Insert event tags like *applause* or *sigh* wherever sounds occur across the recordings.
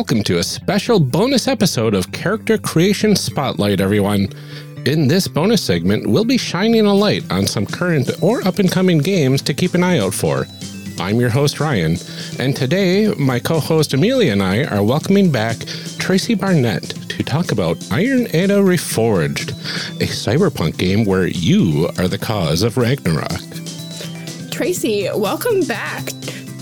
Welcome to a special bonus episode of Character Creation Spotlight, everyone. In this bonus segment, we'll be shining a light on some current or up and coming games to keep an eye out for. I'm your host, Ryan, and today my co host Amelia and I are welcoming back Tracy Barnett to talk about Iron Edda Reforged, a cyberpunk game where you are the cause of Ragnarok. Tracy, welcome back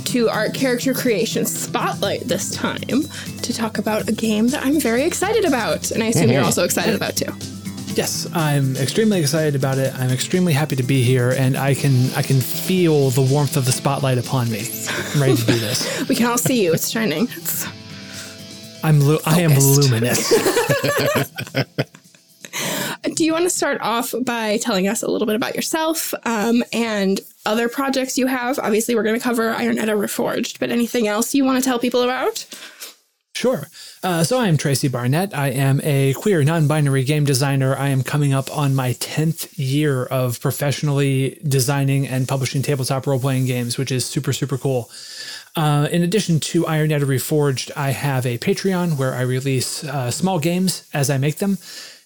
to our character creation spotlight this time to talk about a game that I'm very excited about. And I assume you're mm-hmm. also excited about too. Yes, I'm extremely excited about it. I'm extremely happy to be here, and I can I can feel the warmth of the spotlight upon me. I'm ready to do this. *laughs* We can all see you. It's shining. It's I'm I am luminous. *laughs* Do you want to start off by telling us a little bit about yourself um, and other projects you have? Obviously, we're going to cover Iron Edda Reforged, but anything else you want to tell people about? Sure. Uh, so I am Tracy Barnett. I am a queer, non-binary game designer. I am coming up on my tenth year of professionally designing and publishing tabletop role-playing games, which is super super cool. Uh, in addition to Iron Edda Reforged, I have a Patreon where I release uh, small games as I make them.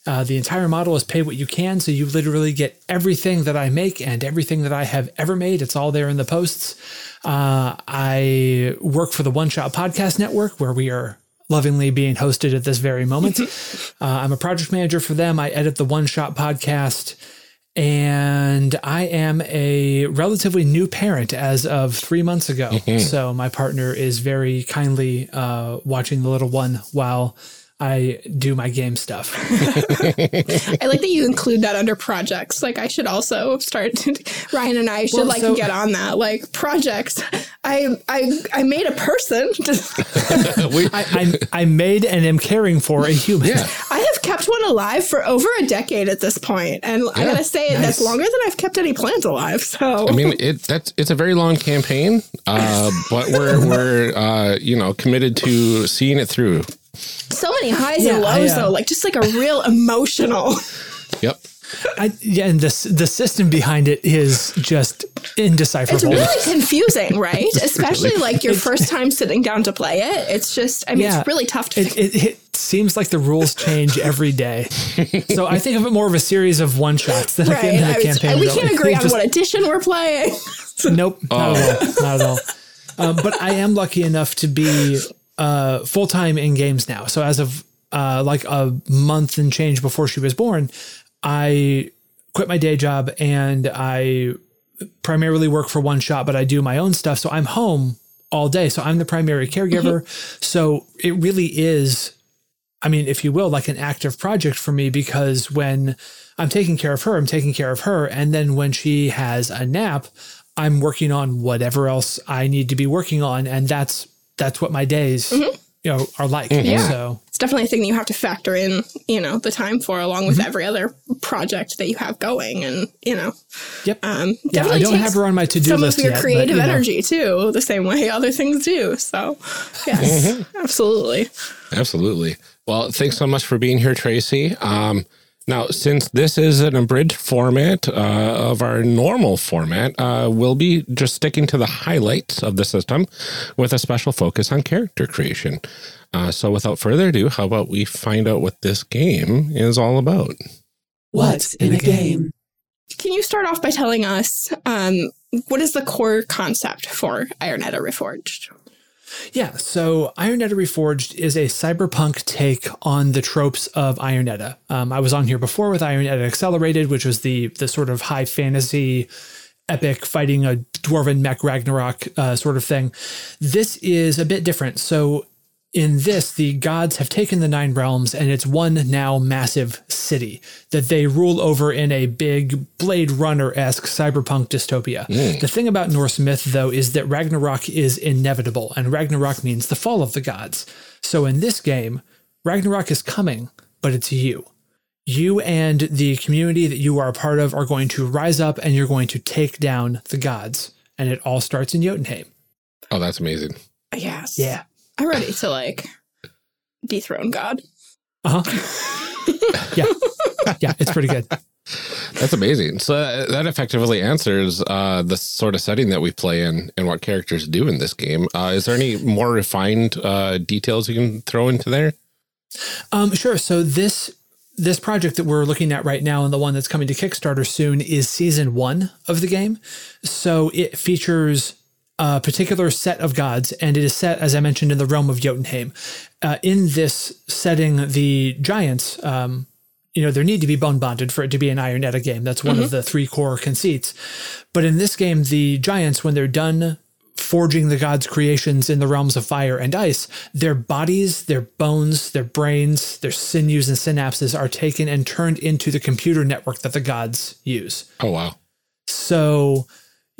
Uh, the entire model is pay what you can, so you literally get everything that I make and everything that I have ever made. It's all there in the posts. Uh, I work for the One Shot Podcast Network, where we are lovingly being hosted at this very moment. *laughs* uh, I'm a project manager for them. I edit the One Shot Podcast. And I am a relatively new parent as of three months ago. *laughs* So my partner is very kindly uh, watching the little one while I do my game stuff. *laughs* I like that you include that under projects. Like I should also start. *laughs* Ryan and I should Well, like so- get on that. Like projects. I I I made a person. *laughs* We, I, I, I made and am caring for a human. yeah, I have kept one alive for over a decade at this point, and I gotta say that's longer than I've kept any plants alive. So I mean, it that's it's a very long campaign, uh, but we're we're uh, you know committed to seeing it through. So many highs Yeah, and I, lows uh, though, like just like a real emotional. Yep. I, yeah, and the the system behind it is just indecipherable. It's really confusing, right? *laughs* Especially like your first time sitting down to play it. It's just, I mean, Yeah. it's really tough to. It, it, it seems like the rules change every day. *laughs* So I think of it more of a series of one shots than like the Right, end of I the was- campaign. we can't *laughs* agree on Just- what edition we're playing. Nope, not at all. Not at all. Um, but I am lucky enough to be uh, full time in games now. So as of uh, like a month and change before she was born, I quit my day job and I primarily work for one shot, but I do my own stuff. So I'm home all day. So I'm the primary caregiver. so it really is, I mean, if you will, like an active project for me because when I'm taking care of her, I'm taking care of her. And then when she has a nap, I'm working on whatever else I need to be working on. And that's, that's what my days, you know, are like. So it's definitely a thing that you have to factor in, you know, the time for, along with every other project that you have going. And, you know, Yep. um, yeah, I definitely don't have her on my to-do some list of your yet, but, creative you know. energy too, the same way other things do. So, *laughs* yes, absolutely. Absolutely. Well, thanks so much for being here, Tracy. Um, now, since this is an abridged format uh, of our normal format, uh, we'll be just sticking to the highlights of the system with a special focus on character creation. Uh, so, without further ado, how about we find out what this game is all about? What's in a game? Can you start off by telling us um, what is the core concept for Iron Edda Reforged? Yeah, so Iron Edda Reforged is a cyberpunk take on the tropes of Iron Edda. Um, I was on here before with Iron Edda Accelerated, which was the the sort of high fantasy epic fighting a dwarven mech Ragnarok uh, sort of thing. This is a bit different. So in this, the gods have taken the nine realms and it's one now massive city that they rule over in a big Blade Runner esque cyberpunk dystopia. Mm. The thing about Norse myth, though, is that Ragnarok is inevitable, and Ragnarok means the fall of the gods. So in this game, Ragnarok is coming, but it's you. You and the community that you are a part of are going to rise up and you're going to take down the gods. and it all starts in Jotunheim. Oh, that's amazing. Yes. Yeah. I'm ready to like dethrone God. Uh huh. *laughs* yeah. Yeah. It's pretty good. That's amazing. So uh, that effectively answers uh, the sort of setting that we play in and what characters do in this game. Uh, is there any more refined uh, details you can throw into there? Um, sure. So this this project that we're looking at right now and the one that's coming to Kickstarter soon is season one of the game. So it features a particular set of gods, and it is set, as I mentioned, in the realm of Jotunheim. Uh, in this setting, the giants, um, you know, there need to be bone bonded for it to be an Iron Edda game. That's one of the three core conceits. But in this game, the giants, when they're done forging the gods' creations in the realms of fire and ice, their bodies, their bones, their brains, their sinews and synapses are taken and turned into the computer network that the gods use. Oh, wow. So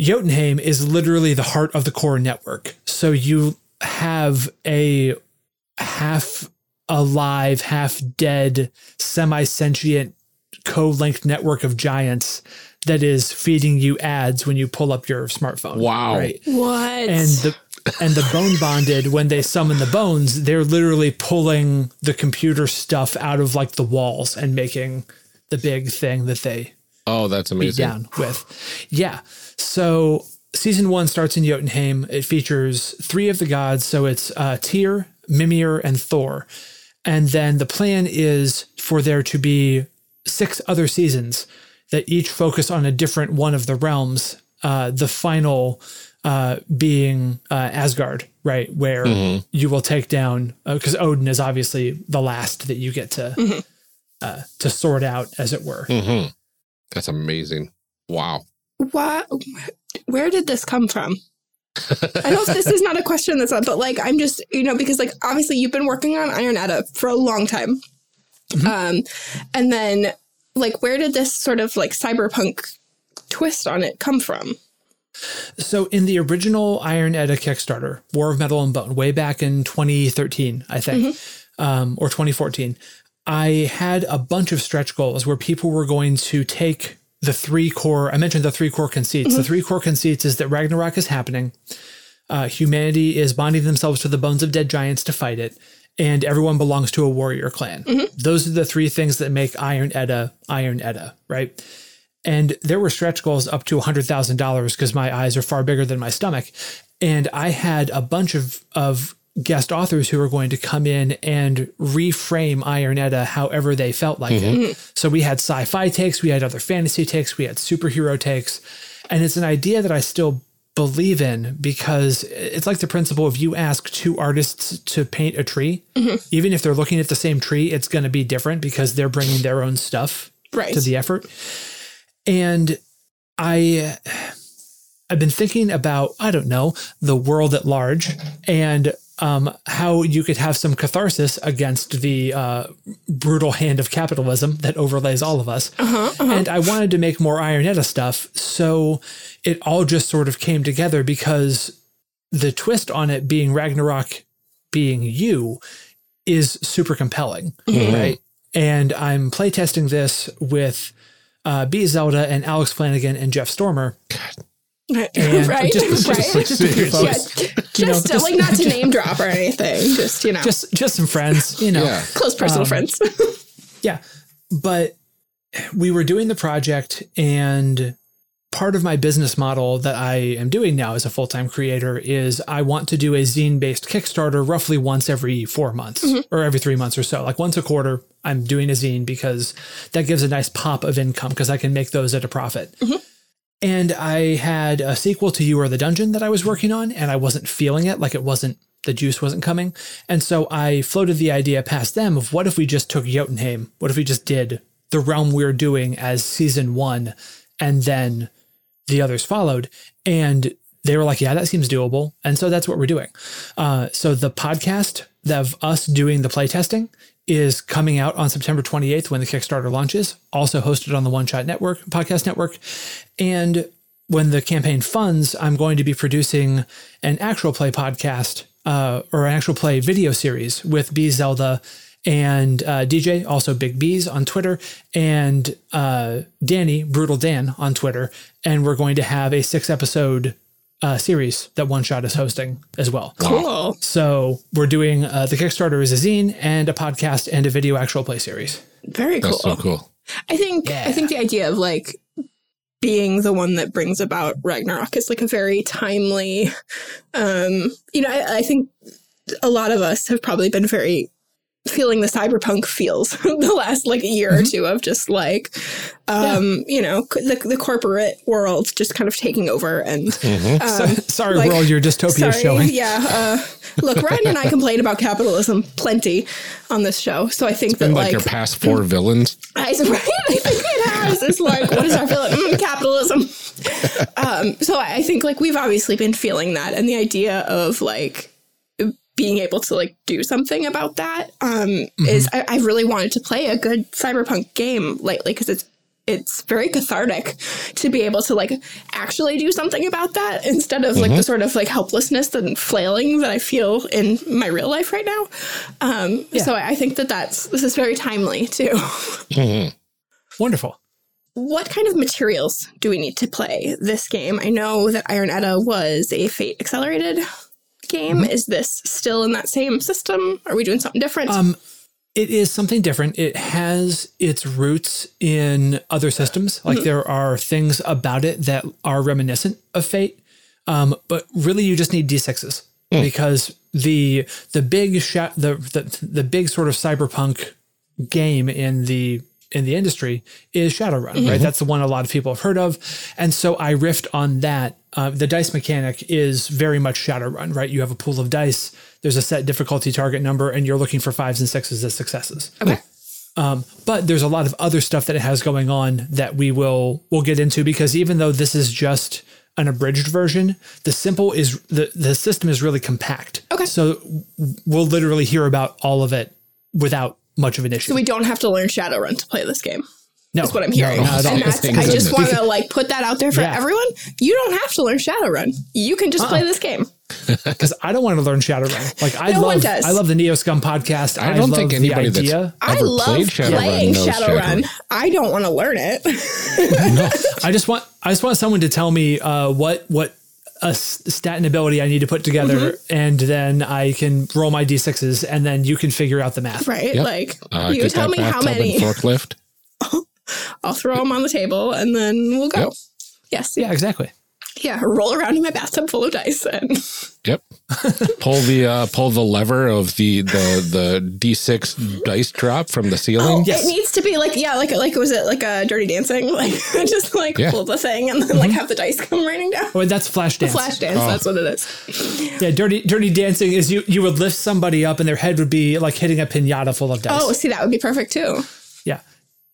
Jotunheim is literally the heart of the core network. So you have a half alive, half dead, semi sentient co linked network of giants that is feeding you ads when you pull up your smartphone. Wow. Right. What? And the and the bone bonded when they summon the bones, they're literally pulling the computer stuff out of like the walls and making the big thing that they Oh, that's beat amazing. down with. Yeah. So season one starts in Jotunheim. It features three of the gods. So it's uh, Tyr, Mimir, and Thor. And then the plan is for there to be six other seasons that each focus on a different one of the realms. Uh, the final uh, being uh, Asgard, right, where you will take down because Odin is obviously the last that you get to uh, to sort out, as it were. hmm That's amazing. Wow. what? Where did this come from? I know this is not a question that's up, but like I'm just you know because like obviously you've been working on Iron Edda for a long time, um, and then like where did this sort of like cyberpunk twist on it come from? So in the original Iron Edda Kickstarter, War of Metal and Bone, way back in 2013, I think, um, or 2014, I had a bunch of stretch goals where people were going to take the three core. I mentioned the three core conceits. The three core conceits is that Ragnarok is happening. Uh, humanity is bonding themselves to the bones of dead giants to fight it, and everyone belongs to a warrior clan. Those are the three things that make Iron Edda Iron Edda, right? And there were stretch goals up to $100,000 because my eyes are far bigger than my stomach. And I had a bunch of, of guest authors who were going to come in and reframe Iron Edda however they felt like it. Mm-hmm. So we had sci fi takes, we had other fantasy takes, we had superhero takes. And it's an idea that I still believe in because it's like the principle of you ask two artists to paint a tree, mm-hmm. even if they're looking at the same tree, it's going to be different because they're bringing their own stuff Right. to the effort. And I I've been thinking about I don't know the world at large and um, how you could have some catharsis against the uh, brutal hand of capitalism that overlays all of us. And I wanted to make more Iron Edda stuff, so it all just sort of came together because the twist on it being Ragnarok being you is super compelling, right? And I'm playtesting this with uh, B Zelda and Alex Flanagan and Jeff Stormer. Right. *laughs* And right. just- *laughs* right. just yeah. Just, You know, just- like not to name drop or anything. Just you know, Just just some friends, you know. Yeah. close personal um, friends. *laughs* Yeah. But we were doing the project and part of my business model that I am doing now as a full-time creator is I want to do a zine-based Kickstarter roughly once every 4 months or every 3 months or so. Like once a quarter I'm doing a zine because that gives a nice pop of income because I can make those at a profit. And I had a sequel to You Are the Dungeon that I was working on, and I wasn't feeling it. Like it wasn't, the juice wasn't coming. And so I floated the idea past them of what if we just took Jotunheim? What if we just did the realm we are doing as season one, and then the others followed? And they were like, yeah, that seems doable. And so that's what we're doing. Uh, so the podcast of us doing the playtesting is coming out on September 28th when the Kickstarter launches, also hosted on the One Shot Network, podcast network. And when the campaign funds, I'm going to be producing an actual play podcast uh, or an actual play video series with B Zelda and uh, DJ, also Big B's on Twitter, and uh, Danny, Brutal Dan on Twitter. And we're going to have a six episode uh, series that One Shot is hosting as well. Cool. So we're doing uh, the Kickstarter is a zine and a podcast and a video actual play series. Very cool. That's so cool. I think Yeah. I think the idea of like being the one that brings about Ragnarok is like a very timely um you know, I, I think a lot of us have probably been very feeling the cyberpunk feels *laughs* the last like a year or two of just like um you know the, the corporate world just kind of taking over and So- um, sorry, like- world, your dystopia Sorry, showing. yeah. Uh, look, Ryan and I complain about capitalism plenty on this show, so I think that And like, like your past four *laughs* villains. I, *laughs* right? I think it has. It's like, what is our feeling? Mm, capitalism. Um, so I I think like we've obviously been feeling that, and the idea of like being able to like do something about that um, is I, I really wanted to play a good cyberpunk game lately because it's it's very cathartic to be able to like actually do something about that instead of like the sort of like helplessness and flailing that I feel in my real life right now. Um, So I I think that that's this is very timely too. *laughs* Wonderful. what kind of materials do we need to play this game? I know that Iron Edda was a Fate accelerated game. Is this still in that same system? Are we doing something different? Um, it is something different. It has its roots in other systems. Like there are things about it that are reminiscent of Fate, um, but really you just need d6s because the the big sha- the, the the big sort of cyberpunk game in the in the industry is Shadowrun, right? That's the one a lot of people have heard of, and so I riffed on that. Uh, the dice mechanic is very much Shadowrun, right? You have a pool of dice. There's a set difficulty target number, and you're looking for fives and sixes as successes. okay. But there's a lot of other stuff that it has going on that we will we'll get into because even though this is just an abridged version, the simple is the the system is really compact. Okay. So we'll literally hear about all of it without much of an issue. So we don't have to learn Shadowrun to play this game. no, That's what I'm hearing. No, not at all. and that's, I just want to like put that out there for Yeah. everyone. You don't have to learn Shadowrun. You can just play this game. *laughs* because I don't want to learn Shadowrun. Like I No one love, does. I love the Neo Scum podcast. I don't love think the anybody that's idea. I ever love played Shadowrun playing knows Shadowrun. I don't want to learn it. *laughs* no, *laughs* I just want I just want someone to tell me uh, what what a s- statin ability I need to put together, Mm-hmm. and then I can roll my d6s, and then you can figure out the math. right? Yep. Like Uh, you tell me how many. forklift. *laughs* I'll throw them on the table and then we'll go. Yep. Yes. Yeah, exactly. Yeah. Roll around in my bathtub full of dice and Yep. Pull the uh, pull the lever of the the the d six dice drop from the ceiling. Yes. It needs to be like yeah, like like was it like a Dirty Dancing? *laughs* Like just like Yeah. pull the thing and then like have the dice come raining down. Oh, that's flash dance. Flash dance, that's what it is. Yeah, dirty dirty dancing is you you would lift somebody up, and their head would be like hitting a pinata full of dice. Oh, see, that would be perfect too.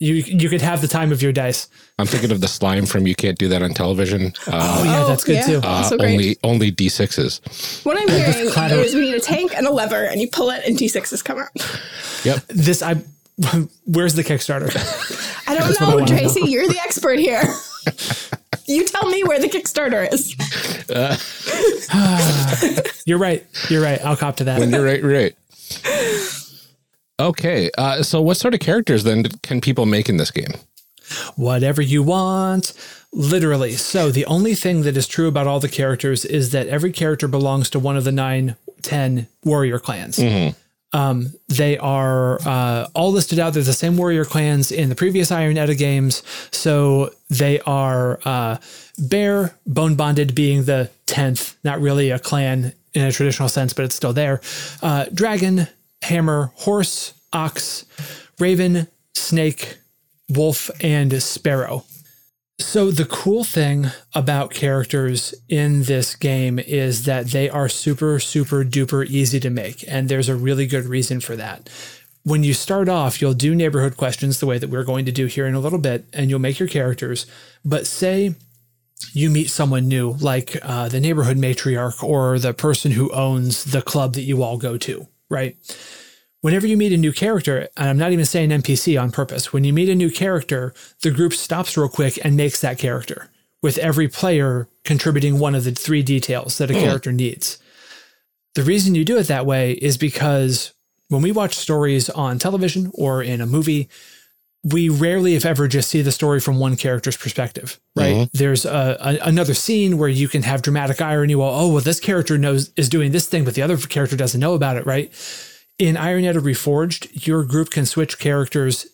Yeah. You you could have the time of your dice. I'm thinking of the slime from You Can't Do That on Television. Uh, Oh yeah, that's good yeah. too. uh, also great. only only d sixes. What I'm hearing *laughs* is we need a tank and a lever, and you pull it, and D6s come out. Yep. This I. *laughs* Where's the Kickstarter? I don't what I know, wanna know. Tracy. You're the expert here. *laughs* you tell me where the Kickstarter is. *sighs* You're right. You're right. I'll cop to that. You're right. Right. Okay. Uh, so, what sort of characters then can people make in this game? whatever you want. Literally. So the only thing that is true about all the characters is that every character belongs to one of the nine, ten warrior clans. Um, they are uh, all listed out. They're the same warrior clans in the previous Iron Edda games. So they are uh, Bear, Bone Bonded being the 10th, not really a clan in a traditional sense, but it's still there. Uh, Dragon, Hammer, Horse, Ox, Raven, Snake, Wolf, and Sparrow. So, the cool thing about characters in this game is that they are super, super duper easy to make. And there's a really good reason for that. When you start off, you'll do neighborhood questions the way that we're going to do here in a little bit, and you'll make your characters. But say you meet someone new, like uh, the neighborhood matriarch or the person who owns the club that you all go to, right? Whenever you meet a new character, and I'm not even saying NPC on purpose, when you meet a new character, the group stops real quick and makes that character, with every player contributing one of the three details that a character needs. The reason you do it that way is because when we watch stories on television or in a movie, we rarely, if ever, just see the story from one character's perspective, right? Mhm. There's a, a, another scene where you can have dramatic irony. Well, oh, well, this character knows is doing this thing, but the other character doesn't know about it, right? In Iron Edda Reforged, your group can switch characters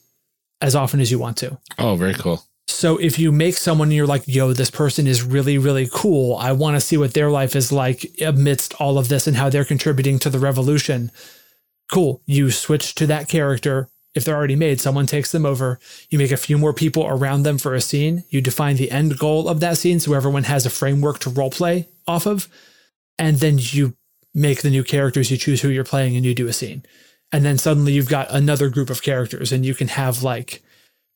as often as you want to. Oh, very cool. So if you make someone and you're like, yo, this person is really, really cool. I want to see what their life is like amidst all of this and how they're contributing to the revolution. Cool. You switch to that character. If they're already made, someone takes them over. You make a few more people around them for a scene. You define the end goal of that scene so everyone has a framework to role play off of. And then you make the new characters, you choose who you're playing, and you do a scene. And then suddenly you've got another group of characters, and you can have like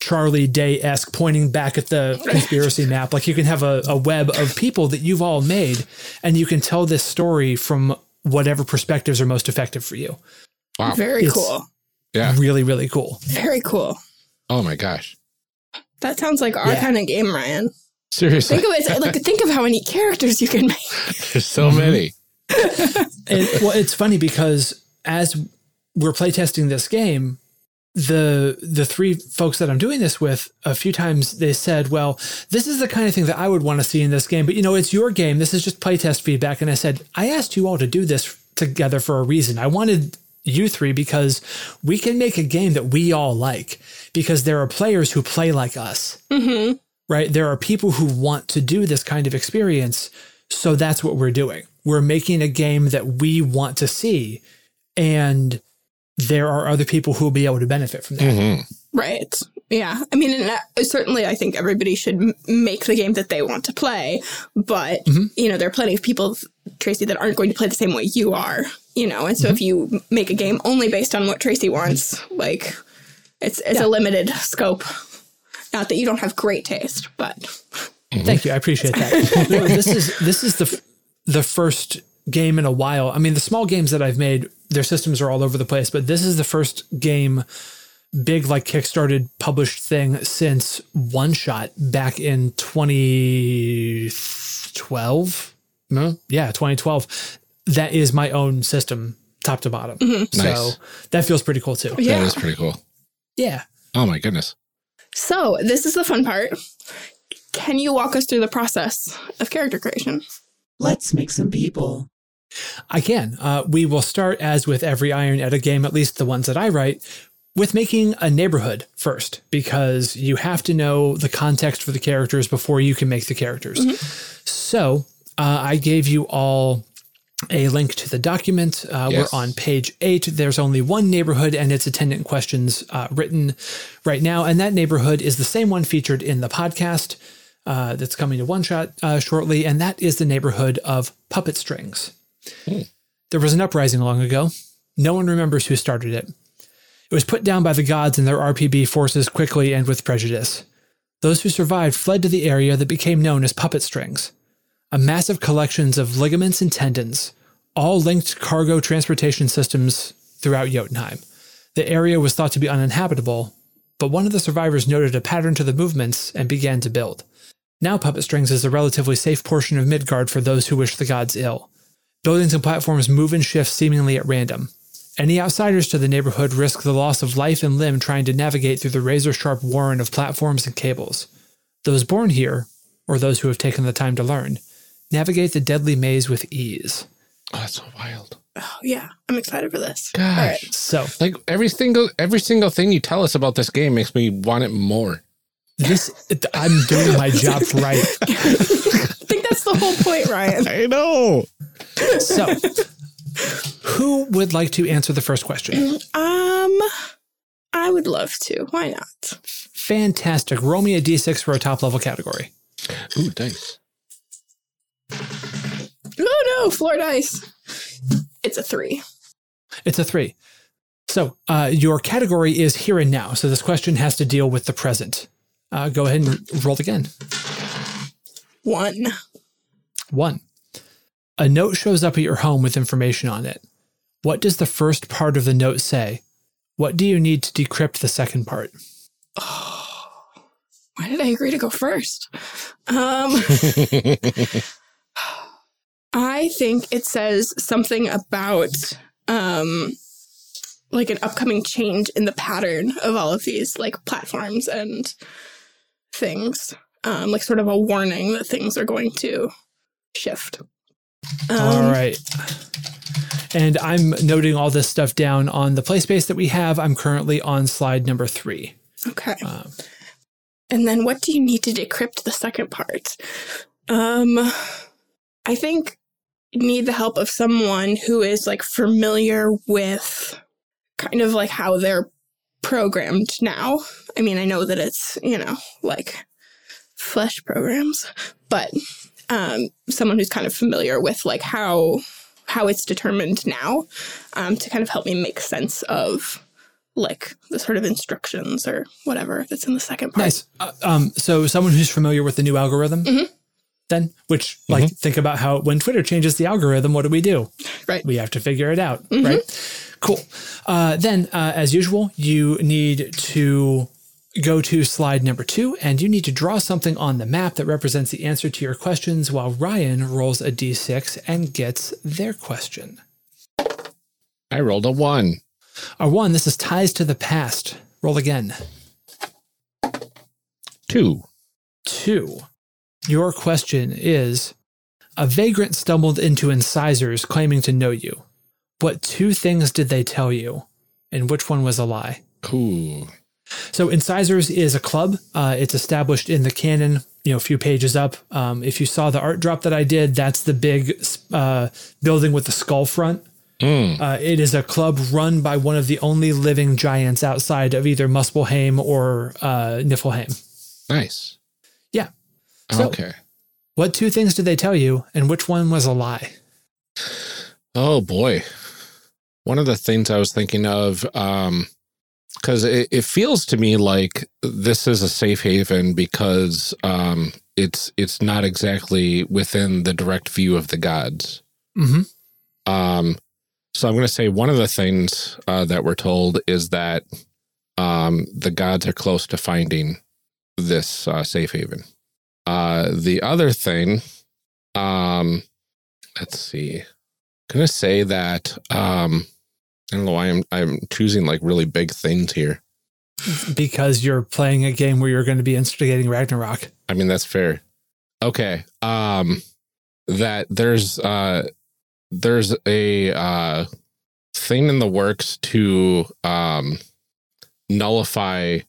Charlie Day esque pointing back at the *laughs* conspiracy map. Like you can have a, a web of people that you've all made, and you can tell this story from whatever perspectives are most effective for you. Wow. Very It's- cool. Yeah. Really, really cool. Very cool. Oh my gosh. That sounds like our Yeah. kind of game, Ryan. Seriously. Think of it. Like, *laughs* think of how many characters you can make. There's so many. And, well, it's funny because as we're playtesting this game, the the three folks that I'm doing this with, a few times they said, "Well, this is the kind of thing that I would want to see in this game, but you know, it's your game. This is just playtest feedback." And I said, "I asked you all to do this together for a reason. I wanted you three because we can make a game that we all like because there are players who play like us." Mm-hmm. right? There are people who want to do this kind of experience. So that's what we're doing. We're making a game that we want to see. And there are other people who will be able to benefit from that. Mhm. Right. Yeah. I mean, and uh, certainly, I think everybody should make the game that they want to play. But Mhm. you know, there are plenty of people, Tracy, that aren't going to play the same way you are. You know, and so if you make a game only based on what Tracy wants, like it's it's Yeah. a limited scope. Not that you don't have great taste, but Thank you. I appreciate that. No, *laughs* this is this is the f- the first game in a while. I mean, the small games that I've made, their systems are all over the place, but this is the first game big like kickstarted published thing since one shot back in 2012 no yeah 2012 that is my own system top to bottom Mhm. so Nice. that feels pretty cool too yeah. That is pretty cool. yeah Oh my goodness. So this is the fun part. Can you walk us through the process of character creation? Let's make some people. I can. Uh, we will start, as with every Iron Edda game, at least the ones that I write, with making a neighborhood first, because you have to know the context for the characters before you can make the characters. So uh, I gave you all a link to the document. Uh, Yes. We're on page eight. There's only one neighborhood and its attendant questions uh, written right now. And that neighborhood is the same one featured in the podcast uh, that's coming to one shot uh, shortly. And that is the neighborhood of puppet strings. There was an uprising long ago. No one remembers who started it. It was put down by the gods and their RPB forces quickly and with prejudice. Those who survived fled to the area that became known as puppet strings, a massive collections of ligaments and tendons, all linked cargo transportation systems throughout Jotunheim. The area was thought to be uninhabitable, but one of the survivors noted a pattern to the movements and began to build. Now, Puppet Strings is a relatively safe portion of Midgard for those who wish the gods ill. Buildings and platforms move and shift seemingly at random. Any outsiders to the neighborhood risk the loss of life and limb trying to navigate through the razor sharp warren of platforms and cables. Those born here, or those who have taken the time to learn, navigate the deadly maze with ease. Oh, that's so wild. Oh yeah, I'm excited for this. Gosh. All right. So, Like every single every single thing you tell us about this game makes me want it more. This I'm doing my job right. *laughs* I think that's the whole point, Ryan. I know. So, who would like to answer the first question? Um, I would love to. Why not? Fantastic. Roll me a d6 for a top level category. Ooh, dice. Oh no, floor dice. It's a three. It's a three. So, uh, your category is here and now. So, this question has to deal with the present. Uh, go ahead and roll again. One. One. A note shows up at your home with information on it. What does the first part of the note say? What do you need to decrypt the second part? Oh, *sighs* why did I agree to go first? Um, *laughs* I think it says something about um like an upcoming change in the pattern of all of these like platforms and things. Um, like sort of a warning that things are going to shift. Um, All right. And I'm noting all this stuff down on the play space that we have. I'm currently on slide number three. Okay. Um, And then what do you need to decrypt the second part? Um I think need the help of someone who is like familiar with kind of like how they're programmed now. I mean, I know that it's, you know, like flesh programs, but um someone who's kind of familiar with like how how it's determined now um to kind of help me make sense of like the sort of instructions or whatever that's in the second part. nice. Uh, um, so someone who's familiar with the new algorithm, Mhm. then, which like think about how when Twitter changes the algorithm, what do we do? Right. We have to figure it out, right? Cool. Uh, then, uh, as usual, you need to go to slide number two and you need to draw something on the map that represents the answer to your questions while Ryan rolls a d6 and gets their question. I rolled a one. A one, this is ties to the past. Roll again. Two. Two. Your question is A vagrant stumbled into incisors claiming to know you. What two things did they tell you? And which one was a lie? Ooh. So, Incisors is a club. Uh, it's established in the canon, you know, a few pages up. Um, if you saw the art drop that I did, that's the big uh, building with the skull front. Mm. Uh, it is a club run by one of the only living giants outside of either Muspelheim or uh, Niflheim. Nice. Yeah. So- okay. What two things did they tell you, and which one was a lie? Oh boy. One of the things I was thinking of, um, because it, it feels to me like this is a safe haven because um, it's it's not exactly within the direct view of the gods. Mm-hmm. Um, so I'm going to say one of the things uh, that we're told is that um, the gods are close to finding this uh, safe haven. Uh, the other thing, um, let's see, I'm going to say that um, I don't know why I'm I'm choosing like really big things here. Because you're playing a game where you're going to be instigating Ragnarok. I mean that's fair. Okay. Um that there's uh there's a uh thing in the works to um nullify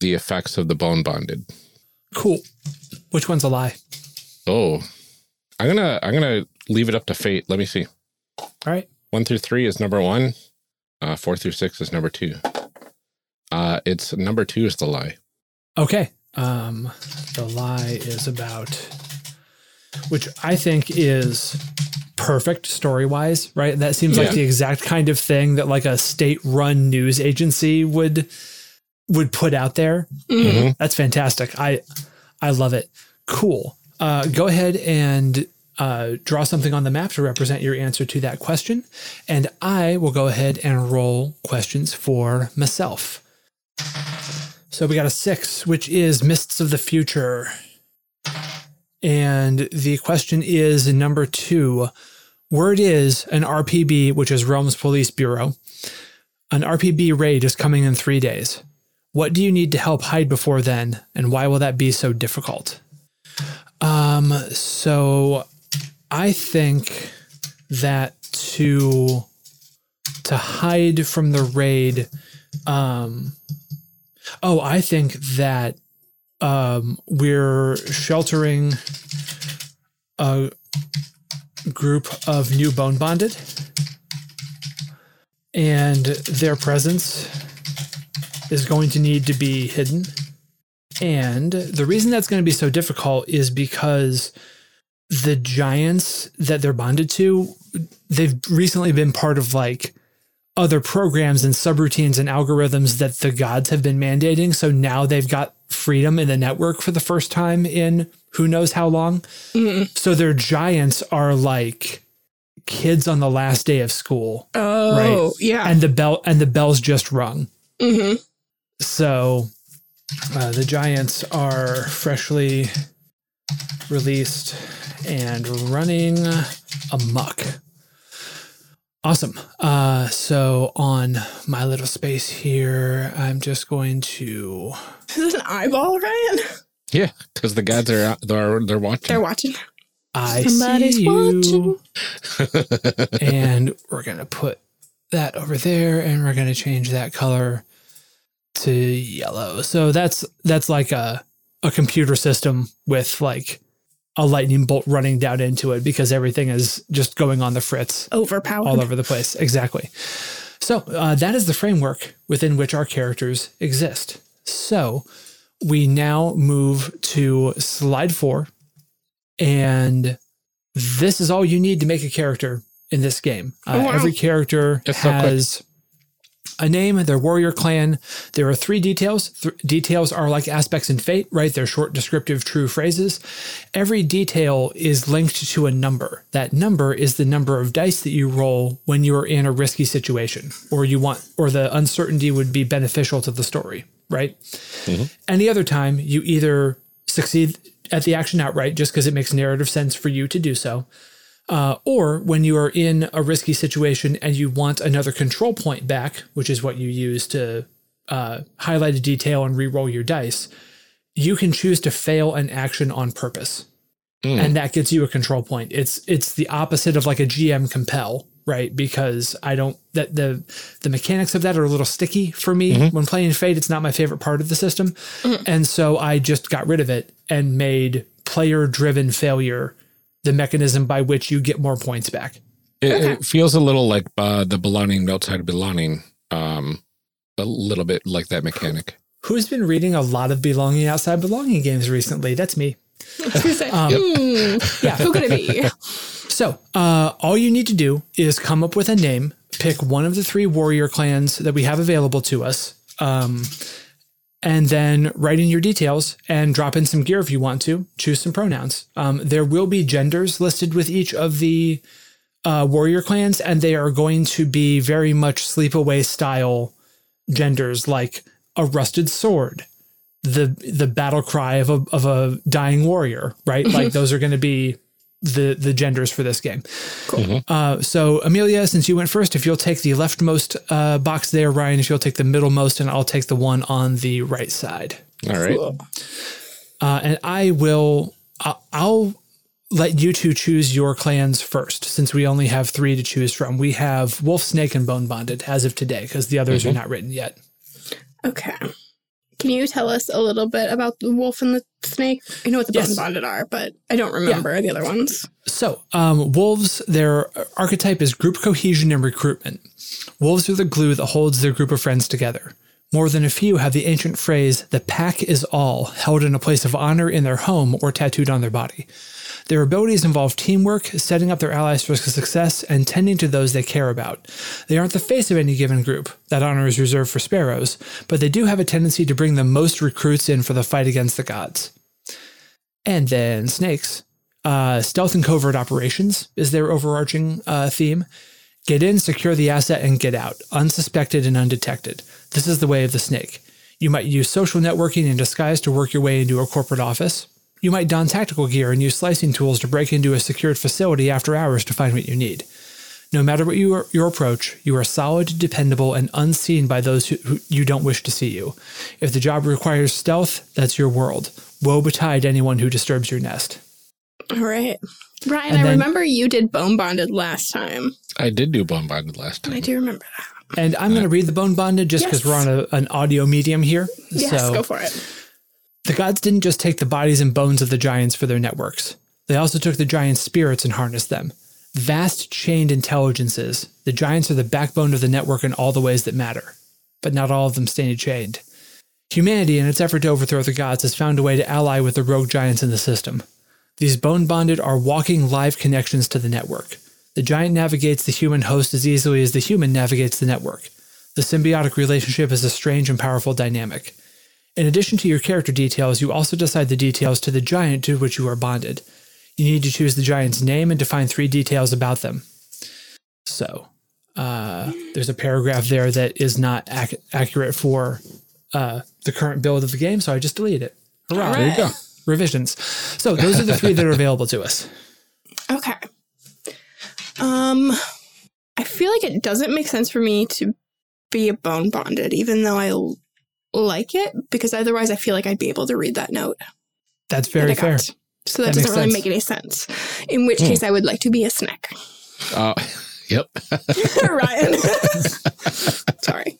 the effects of the bone bonded. Cool. Which one's a lie? Oh. I'm going to I'm going to leave it up to fate. Let me see. All right. 1 through 3 is number 1. Uh 4 through 6 is number 2. Uh it's number 2 is the lie. Okay. Um, the lie is about, which I think is perfect story wise, right? That seems like the exact kind of thing that like a state run news agency would would put out there. Mhm. Mhm. That's fantastic. I I love it. Cool. Uh, go ahead and uh, draw something on the map to represent your answer to that question, and I will go ahead and roll questions for myself. So we got a six, which is Mists of the Future. And the question is number two. Word is an RPB, which is Realms Police Bureau. An RPB raid is coming in three days. What do you need to help hide before then, and why will that be so difficult? Um, so I think that to to hide from the raid, um, oh, I think that um, we're sheltering a group of new bone bonded, and their presence is going to need to be hidden. And the reason that's going to be so difficult is because the giants that they're bonded to, they've recently been part of like other programs and subroutines and algorithms that the gods have been mandating. So now they've got freedom in the network for the first time in who knows how long. So their giants are like kids on the last day of school Oh, Right. yeah. and the bell and the bells just rung. hmm So uh, the Giants are freshly released and running amok. Awesome. Uh, so on my little space here, I'm just going to. *laughs* Is this an eyeball, Ryan? Yeah, because the gods are out, they're they're watching. They're watching. I Somebody's see you. watching. *laughs* and we're going to put that over there and we're going to change that color to yellow. So that's that's like a a computer system with like a lightning bolt running down into it because everything is just going on the fritz Overpowered. all over the place. Exactly. So uh, that is the framework within which our characters exist. So we now move to slide four, and this is all you need to make a character in this game. Uh, Wow. Every character It's so quick. has a name, their warrior clan. There are three details. Th- details are like aspects in Fate, right? They're short, descriptive, true phrases. Every detail is linked to a number. That number is the number of dice that you roll when you are in a risky situation, or you want, or the uncertainty would be beneficial to the story, right? Mm-hmm. Any other time, you either succeed at the action outright just because it makes narrative sense for you to do so, uh, or when you are in a risky situation and you want another control point back, which is what you use to uh, highlight a detail and re-roll your dice, you can choose to fail an action on purpose, Hmm. and that gets you a control point. It's it's the opposite of like a GM compel, right? Because I don't that the the mechanics of that are a little sticky for me when playing Fate. It's not my favorite part of the system, and so I just got rid of it and made player-driven failure the mechanism by which you get more points back. It, it feels a little like uh, the belonging outside of belonging. Um, a little bit like that mechanic. Who's been reading a lot of belonging outside belonging games recently? That's me. *laughs* I was gonna say, Um, hmm, Yeah. who could it be? *laughs* So, uh, all you need to do is come up with a name, pick one of the three warrior clans that we have available to us, um, and then write in your details and drop in some gear if you want to. Choose some pronouns. Um, there will be genders listed with each of the uh, warrior clans, and they are going to be very much sleepaway style genders, like a rusted sword, the the battle cry of a of a dying warrior, right? Like those are going to be the the genders for this game. Uh, so Amelia, since you went first, if you'll take the leftmost uh, box there, Ryan, if you'll take the middlemost, and I'll take the one on the right side. All right. Uh, and I will. I'll, I'll let you two choose your clans first, since we only have three to choose from. We have Wolf, Snake, and Bone Bonded as of today, because the others are not written yet. Okay. Can you tell us a little bit about the wolf and the snake? I know what the Yes. bone bonded are, but I don't remember the other ones. So, um, wolves, their archetype is group cohesion and recruitment. Wolves are the glue that holds their group of friends together. More than a few have the ancient phrase, the pack is all, held in a place of honor in their home or tattooed on their body. Their abilities involve teamwork, setting up their allies for success, and tending to those they care about. They aren't the face of any given group. That honor is reserved for sparrows, but they do have a tendency to bring the most recruits in for the fight against the gods. And then snakes. Uh, stealth and covert operations is their overarching uh, theme. Get in, secure the asset, and get out, unsuspected and undetected. This is the way of the snake. You might use social networking in disguise to work your way into a corporate office. You might don tactical gear and use slicing tools to break into a secured facility after hours to find what you need. No matter what you are, your approach, you are solid, dependable, and unseen by those who, who you don't wish to see you. If the job requires stealth, that's your world. Woe betide anyone who disturbs your nest. All right. Ryan, And I then- remember you did bone bonded last time. I did do bone bonded last time. I do remember that. And I'm going to read the bone bonded just because Yes. we're on a, an audio medium here. Yes, so go for it. The gods didn't just take the bodies and bones of the giants for their networks. They also took the giants' spirits and harnessed them. Vast chained intelligences, the giants are the backbone of the network in all the ways that matter, but not all of them stay chained. Humanity, in its effort to overthrow the gods, has found a way to ally with the rogue giants in the system. These bone bonded are walking live connections to the network. The giant navigates the human host as easily as the human navigates the network. The symbiotic relationship is a strange and powerful dynamic. In addition to your character details, you also decide the details to the giant to which you are bonded. You need to choose the giant's name and define three details about them. So, uh, there's a paragraph there that is not ac- accurate for uh, the current build of the game, so I just deleted it. Hurrah! There you go. Revisions. So those are the three that are available to us. *laughs* Okay. Um, I feel like it doesn't make sense for me to be a bone bonded, even though I like it, because otherwise I feel like I'd be able to read that note. That's very I fair. So that, That doesn't really sense. make any sense. In which Hmm. case, I would like to be a snack. Uh, *laughs* yep. *laughs* Ryan. *laughs* Sorry.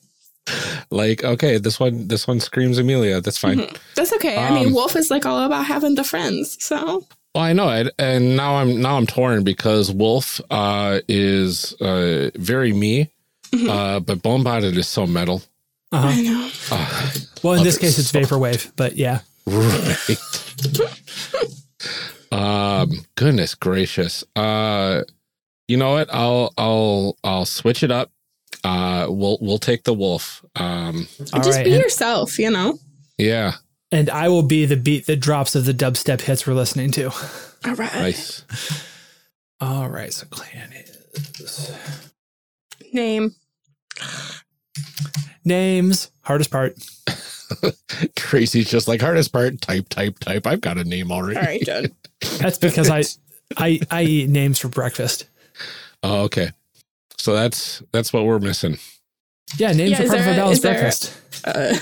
like okay, this one this one screams Amelia. That's fine. Mhm. That's okay. I mean, Um, Wolf is like all about having the friends. So Well, I know it, and now I'm now I'm torn because Wolf uh, is uh, very me, Mhm. uh, but Bone Bonded is so metal. Uh-huh. I know. Uh, Well, in this it case, it's so- vaporwave, but yeah. right. *laughs* um. Goodness gracious. Uh. You know what? I'll I'll I'll switch it up. Uh. We'll we'll take the wolf. Um. All Just right, be and, yourself, you know? Yeah. and I will be the beat that drops of the dubstep hits we're listening to. All right. Nice. All right, so clan is Name. Names. Hardest part. *laughs* Tracy's just like hardest part. Type type type. I've got a name already. All right, done. *laughs* That's because I, I, I eat names for breakfast. Oh, okay. So that's that's what we're missing. Yeah, names Yeah, are part there a a- balanced is there breakfast. Uh,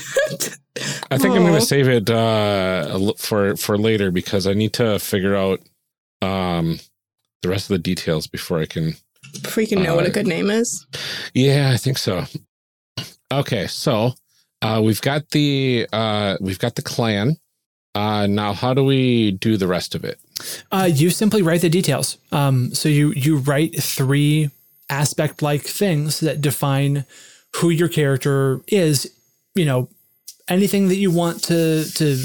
I think I'm going to save it uh, for for later because I need to figure out um, the rest of the details before I can. if we can know what a Uh, good name is. Yeah, I think so. Okay, so uh, we've got the uh, we've got the clan. Uh, now, how do we do the rest of it? Uh, you simply write the details. Um, so you you write three aspect like things that define who your character is. You know, anything that you want to to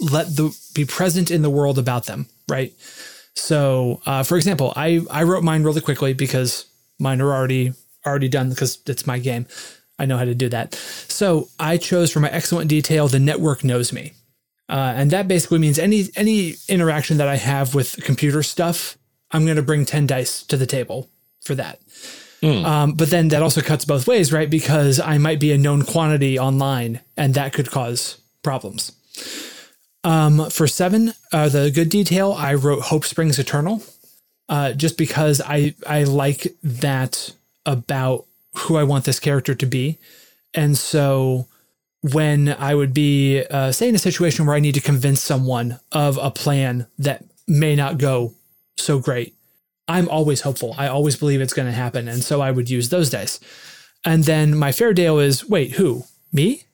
let the be present in the world about them, right? So, uh, for example, I I wrote mine really quickly because mine are already already done because it's my game. I know how to do that. So I chose for my excellent detail. The network knows me. Uh, and that basically means any any interaction that I have with computer stuff, I'm going to bring ten dice to the table for that. Hmm. Um, but then that also cuts both ways, right? Because I might be a known quantity online, and that could cause problems. Um, for seven, uh, the good detail, I wrote Hope Springs Eternal, uh, just because I I like that about who I want this character to be, and so when I would be, uh, say, in a situation where I need to convince someone of a plan that may not go so great, I'm always hopeful. I always believe it's going to happen. And so I would use those dice. And then my fair is wait, who? Me?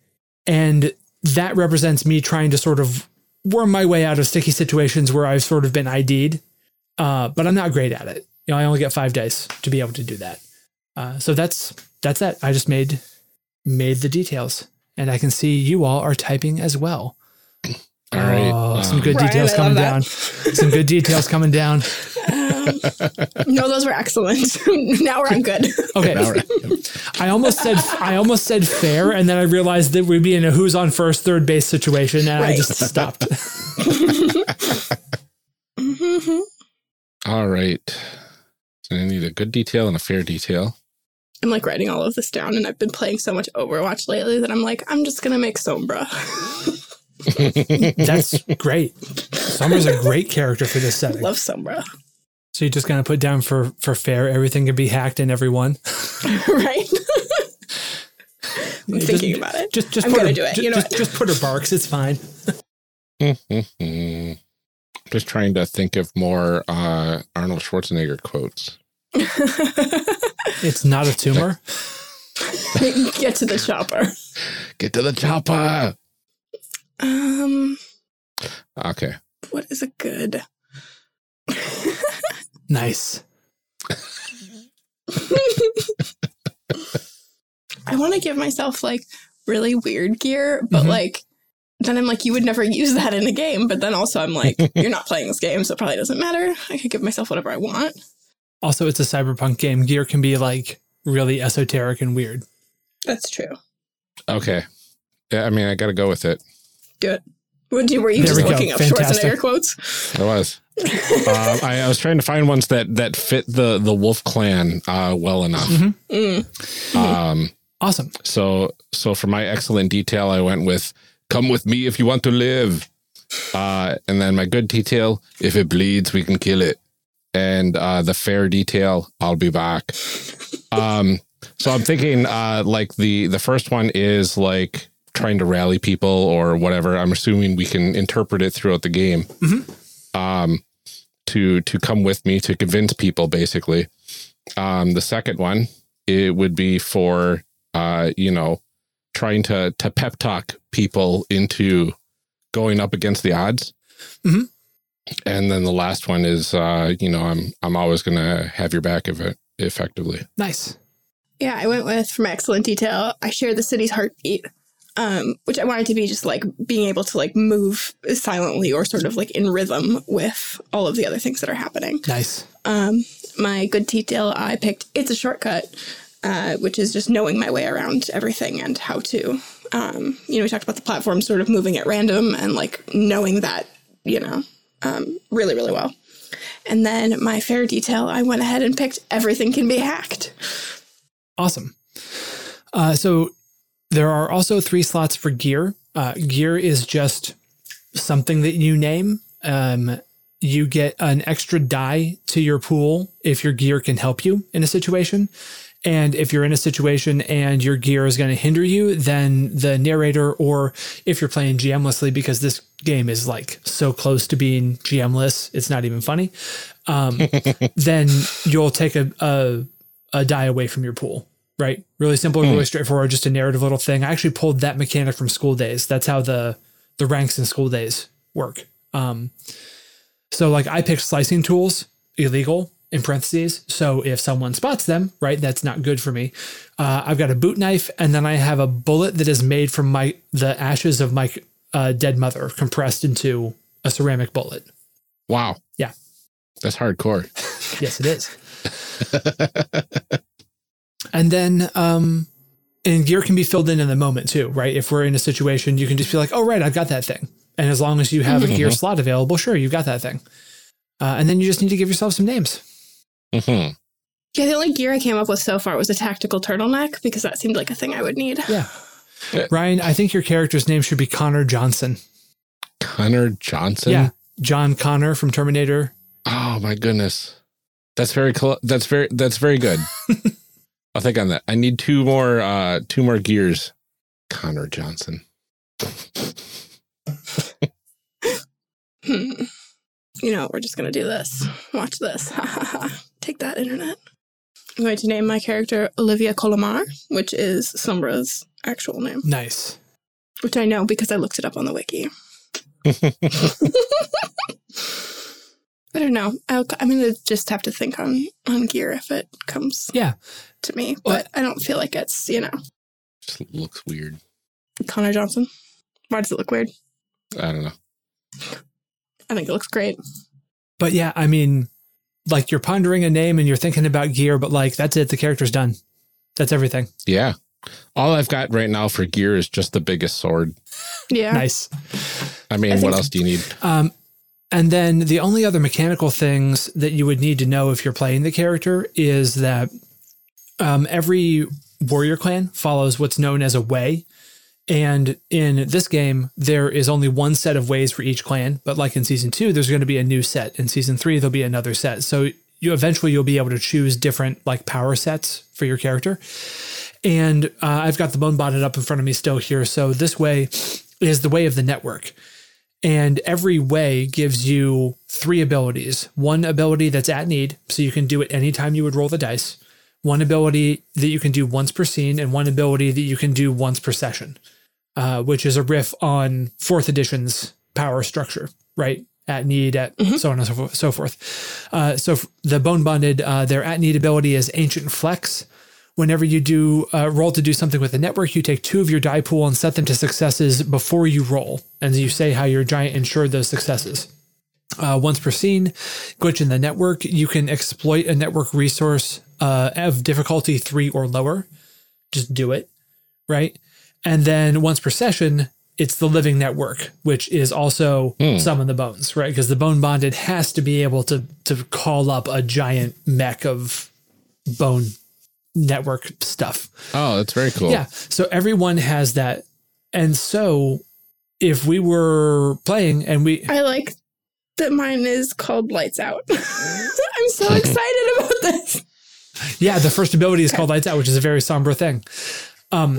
And that represents me trying to sort of worm my way out of sticky situations where I've sort of been ID'd, uh, but I'm not great at it. You know, I only get five dice to be able to do that. Uh, so that's that's that. I just made made the details and I can see you all are typing as well. All right. Oh, some good Ryan, details coming down. some good details coming down. Um, *laughs* no, those were excellent. *laughs* now I'm good. Okay. all right. I almost said I almost said fair, and then I realized that we'd be in a who's on first, third base situation, and I just stopped. Mhm. *laughs* All right. So I need a good detail and a fair detail. I'm like writing all of this down, and I've been playing so much Overwatch lately that I'm like, I'm just gonna make Sombra. *laughs* That's great. Sombra's a great character for this setting. Love Sombra, So you're just gonna put down for for fair, everything can be hacked in everyone. *laughs* right? I'm Just- thinking about it. Just just I'm put gonna her, do it. ju- You know just, what? just put her barks. It's fine. *laughs* Just trying to think of more uh, Arnold Schwarzenegger quotes. It's not a tumor. *laughs* Get to the chopper. Get to the chopper. Um, Okay. what is a good? Nice. *laughs* I want to give myself like really weird gear, but Mhm. like then I'm like, you would never use that in a game. But then also I'm like, *laughs* you're not playing this game, so it probably doesn't matter. I could give myself whatever I want. Also, it's a cyberpunk game. Gear can be like really esoteric and weird. That's true. Okay. Yeah, I mean, I got to go with it. Do it. Would you, were you There just we go. looking up Fantastic. Schwarzenegger quotes? I was. *laughs* uh, I, I was trying to find ones that that fit the the Wolf Clan uh, well enough. Mhm. Mm. Um, Awesome. so so for my excellent detail, I went with "Come with me if you want to live," uh, and then my good detail: "If it bleeds, we can kill it." And uh, the fair detail: "I'll be back." Um, so I'm thinking, uh, like the the first one is like trying to rally people or whatever. I'm assuming we can interpret it throughout the game. Um, to to come with me to convince people, basically. Um, the second one it would be for uh, you know, trying to to pep talk people into going up against the odds. Mhm. And then the last one is, uh, you know, I'm I'm always gonna have your back if it effectively. Nice. Yeah, I went with from excellent detail. I share the city's heartbeat, um, which I wanted to be just like being able to like move silently or sort of like in rhythm with all of the other things that are happening. Nice. Um, my good detail, I picked it's a shortcut, uh, which is just knowing my way around everything and how to. Um, you know, we talked about the platform sort of moving at random and like knowing that, you know, um, really, really well. And then my fair detail, I went ahead and picked everything can be hacked. Awesome. Uh, so there are also three slots for gear. Uh, gear is just something that you name. Um, you get an extra die to your pool if your gear can help you in a situation. And if you're in a situation and your gear is going to hinder you, then the narrator, or if you're playing GMlessly, because this game is like so close to being GMless, it's not even funny. Um, *laughs* then you'll take a, a a die away from your pool. Right, really simple, really straightforward, just a narrative little thing. I actually pulled that mechanic from School Days. That's how the the ranks in School Days work. Um, so like I picked slicing tools illegal in parentheses. So if someone spots them, right, that's not good for me. Uh, I've got a boot knife, and then I have a bullet that is made from my the ashes of my uh, dead mother compressed into a ceramic bullet. Wow. Yeah. That's hardcore. *laughs* Yes, it is. and then um and gear can be filled in in the moment too, right? If we're in a situation, you can just be like, "Oh, right, I've got that thing." And as long as you have a gear slot available, sure, you've got that thing. Uh, and then you just need to give yourself some names. Hmm Yeah, the only gear I came up with so far was a tactical turtleneck because that seemed like a thing I would need. Yeah. Yeah. Ryan, I think your character's name should be Connor Johnson. Connor Johnson. yeah. John Connor from Terminator. Oh my goodness. That's very cl- that's very that's very good. *laughs* I'll think on that. I need two more uh two more gears. Connor Johnson. *laughs* Hmm. You know, we're just going to do this. Watch this. *laughs* Take that, internet. I'm going to name my character Olivia Colomar, which is Sombra's actual name, Nice. which I know because I looked it up on the wiki. *laughs* *laughs* I don't know. I'll, I'm going to just have to think on, on gear if it comes Yeah. to me, but I don't feel like it's, you know, Just looks weird. Connor Johnson. Why does it look weird? I don't know. I think it looks great. But yeah, I mean, like you're pondering a name and you're thinking about gear, but like that's it. The character's done. That's everything. Yeah. All I've got right now for gear is just the biggest sword. Yeah. Nice. I mean, I what else do you need? Um, and then the only other mechanical things that you would need to know if you're playing the character is that um, every warrior clan follows what's known as a way. And in this game, there is only one set of ways for each clan. But like in season two, there's going to be a new set. In season three, there'll be another set. So you eventually you'll be able to choose different like power sets for your character. And uh, I've got the bone bonded up in front of me still here. So this way is the way of the network. And every way gives you three abilities. One ability that's at need, so you can do it anytime you would roll the dice. One ability that you can do once per scene, and one ability that you can do once per session, uh, which is a riff on fourth edition's power structure, right? At need, at so on and so forth. So, forth. Uh, so the bone bonded, uh, their at need ability is ancient flex. Whenever you do uh, roll to do something with the network, you take two of your die pool and set them to successes before you roll, and you say how your giant ensured those successes. Uh, once per scene, glitch in the network, you can exploit a network resource uh, of difficulty three or lower. Just do it, right? And then once per session, it's the living network, which is also summon the bones, right? Because the bone bonded has to be able to to call up a giant mech of bone network stuff. Oh, that's very cool. Yeah. So everyone has that. And so if we were playing and we I like that mine is called Lights Out. *laughs* I'm so *laughs* excited about this. Yeah, the first ability is called Lights Out, which is a very somber thing. Um,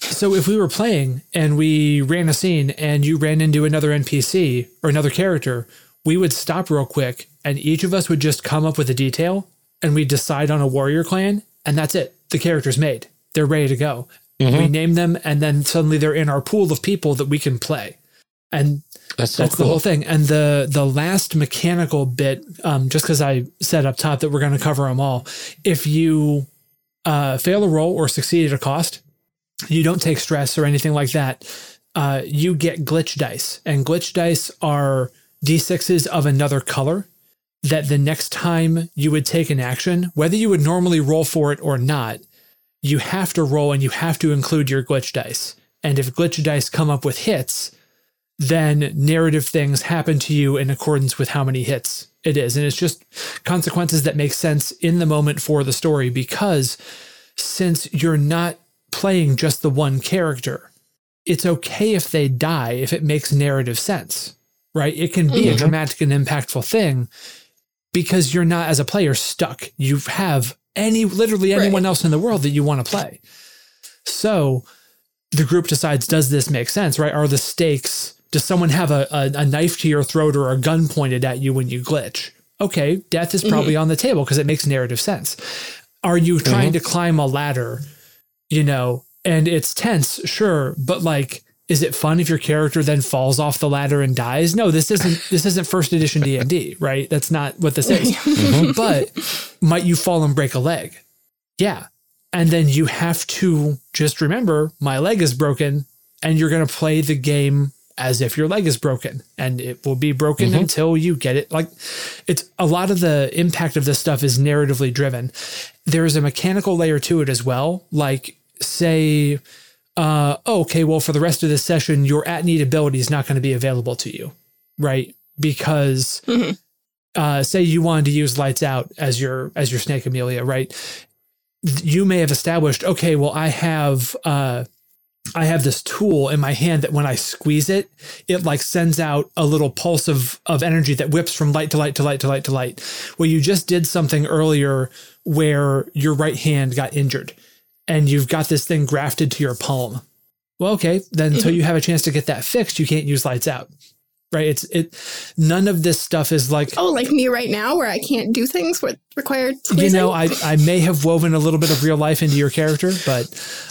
So if we were playing and we ran a scene and you ran into another NPC or another character, we would stop real quick and each of us would just come up with a detail and we decide on a warrior clan and that's it. The character's made. They're ready to go. We name them and then suddenly they're in our pool of people that we can play. And That's so that's the whole thing. And the the last mechanical bit, um, just because I said up top that we're going to cover them all. If you uh, fail a roll or succeed at a cost, you don't take stress or anything like that. Uh, you get glitch dice, and glitch dice are d6s of another color. That the next time you would take an action, whether you would normally roll for it or not, you have to roll and you have to include your glitch dice. And if glitch dice come up with hits, then narrative things happen to you in accordance with how many hits it is. And it's just consequences that make sense in the moment for the story because since you're not playing just the one character, it's okay if they die if it makes narrative sense, right? It can be a mm-hmm. dramatic and impactful thing because you're not, as a player, stuck. You have any, literally anyone else in the world that you want to play. So the group decides, does this make sense, right? Are the stakes, does someone have a, a, a knife to your throat or a gun pointed at you when you glitch? Okay, death is probably mm-hmm. on the table because it makes narrative sense. Are you trying mm-hmm. to climb a ladder, you know, and it's tense, sure, but like, is it fun if your character then falls off the ladder and dies? No, this isn't this isn't first edition D and D, right? That's not what this is. *laughs* Mm-hmm. But might you fall and break a leg? Yeah. And then you have to just remember my leg is broken and you're going to play the game as if your leg is broken and it will be broken mm-hmm. until you get it. Like it's a lot of the impact of this stuff is narratively driven. There is a mechanical layer to it as well. Like say, uh, oh, okay, well, for the rest of this session, your at need ability is not going to be available to you, right? Because uh, say you wanted to use lights out as your as your snake Amelia, right? You may have established, okay, well, I have uh, I have this tool in my hand that when I squeeze it, it like sends out a little pulse of of energy that whips from light to light to light to light to light. Well, you just did something earlier where your right hand got injured and you've got this thing grafted to your palm. Well, okay, then until you have a chance to get that fixed, you can't use lights out. Right? It's it none of this stuff is like Oh, like me right now, where I can't do things with required you know, I, I may have woven a little bit of real life into your character, but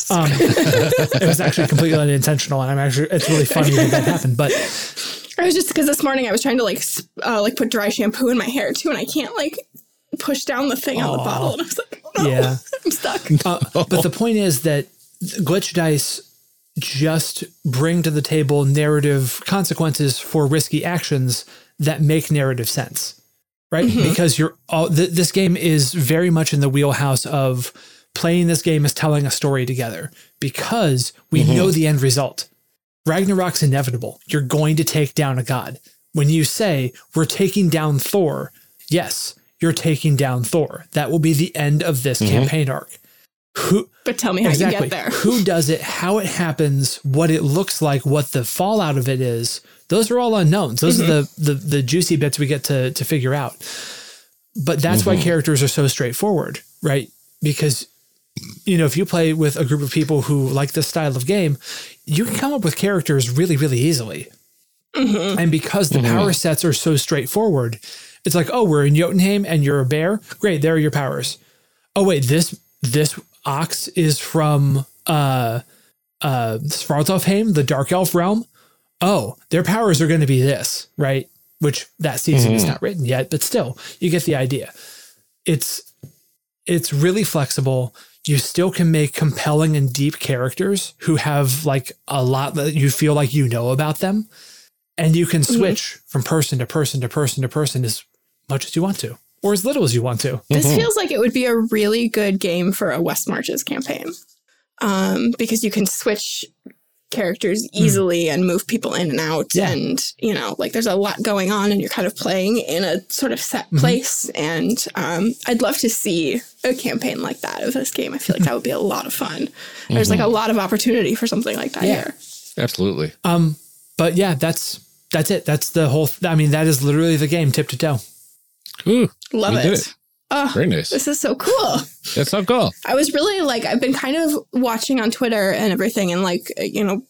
um, it was actually completely unintentional, and I'm actually it's really funny that that happened. But I was just because this morning I was trying to like uh, like put dry shampoo in my hair too, and I can't like push down the thing on the bottle, and I was like, oh, no, Yeah. *laughs* I'm stuck. *laughs* uh, but the point is that glitch dice just bring to the table narrative consequences for risky actions that make narrative sense, right? Because you're all th- this game is very much in the wheelhouse of playing this game as telling a story together because we know the end result. Ragnarok's inevitable. You're going to take down a god. When you say we're taking down Thor, yes, you're taking down Thor. That will be the end of this mm-hmm. campaign arc. Who But tell me how you get there. who does it, how it happens, what it looks like, what the fallout of it is. Those are all unknowns. Those are mm-hmm. the, the the juicy bits we get to to figure out. But that's why mm-hmm. characters are so straightforward, right? Because you know, if you play with a group of people who like this style of game, you can come up with characters really, really easily. And because the power sets are so straightforward, it's like, oh, we're in Jotunheim and you're a bear. Great, there are your powers. Oh wait, this this ox is from uh uh Svartalfheim, the Dark Elf realm. Oh, their powers are going to be this, right? Which that season is not written yet, but still, you get the idea. It's it's really flexible. You still can make compelling and deep characters who have like a lot that you feel like you know about them. And you can switch from person to person to person to person as much as you want to, or as little as you want to. This feels like it would be a really good game for a West Marches campaign. Um, because you can switch characters easily and move people in and out. Yeah. And, you know, like there's a lot going on and you're kind of playing in a sort of set place. And um, I'd love to see a campaign like that of this game. I feel like that would be a lot of fun. There's like a lot of opportunity for something like that Yeah. here. Absolutely. Um, but yeah, that's that's it. That's the whole. I mean, that is literally the game, tip to toe. Ooh, Love We it. did it. Oh, Very nice. this is so cool. That's so cool. I was really like, I've been kind of watching on Twitter and everything and like, you know,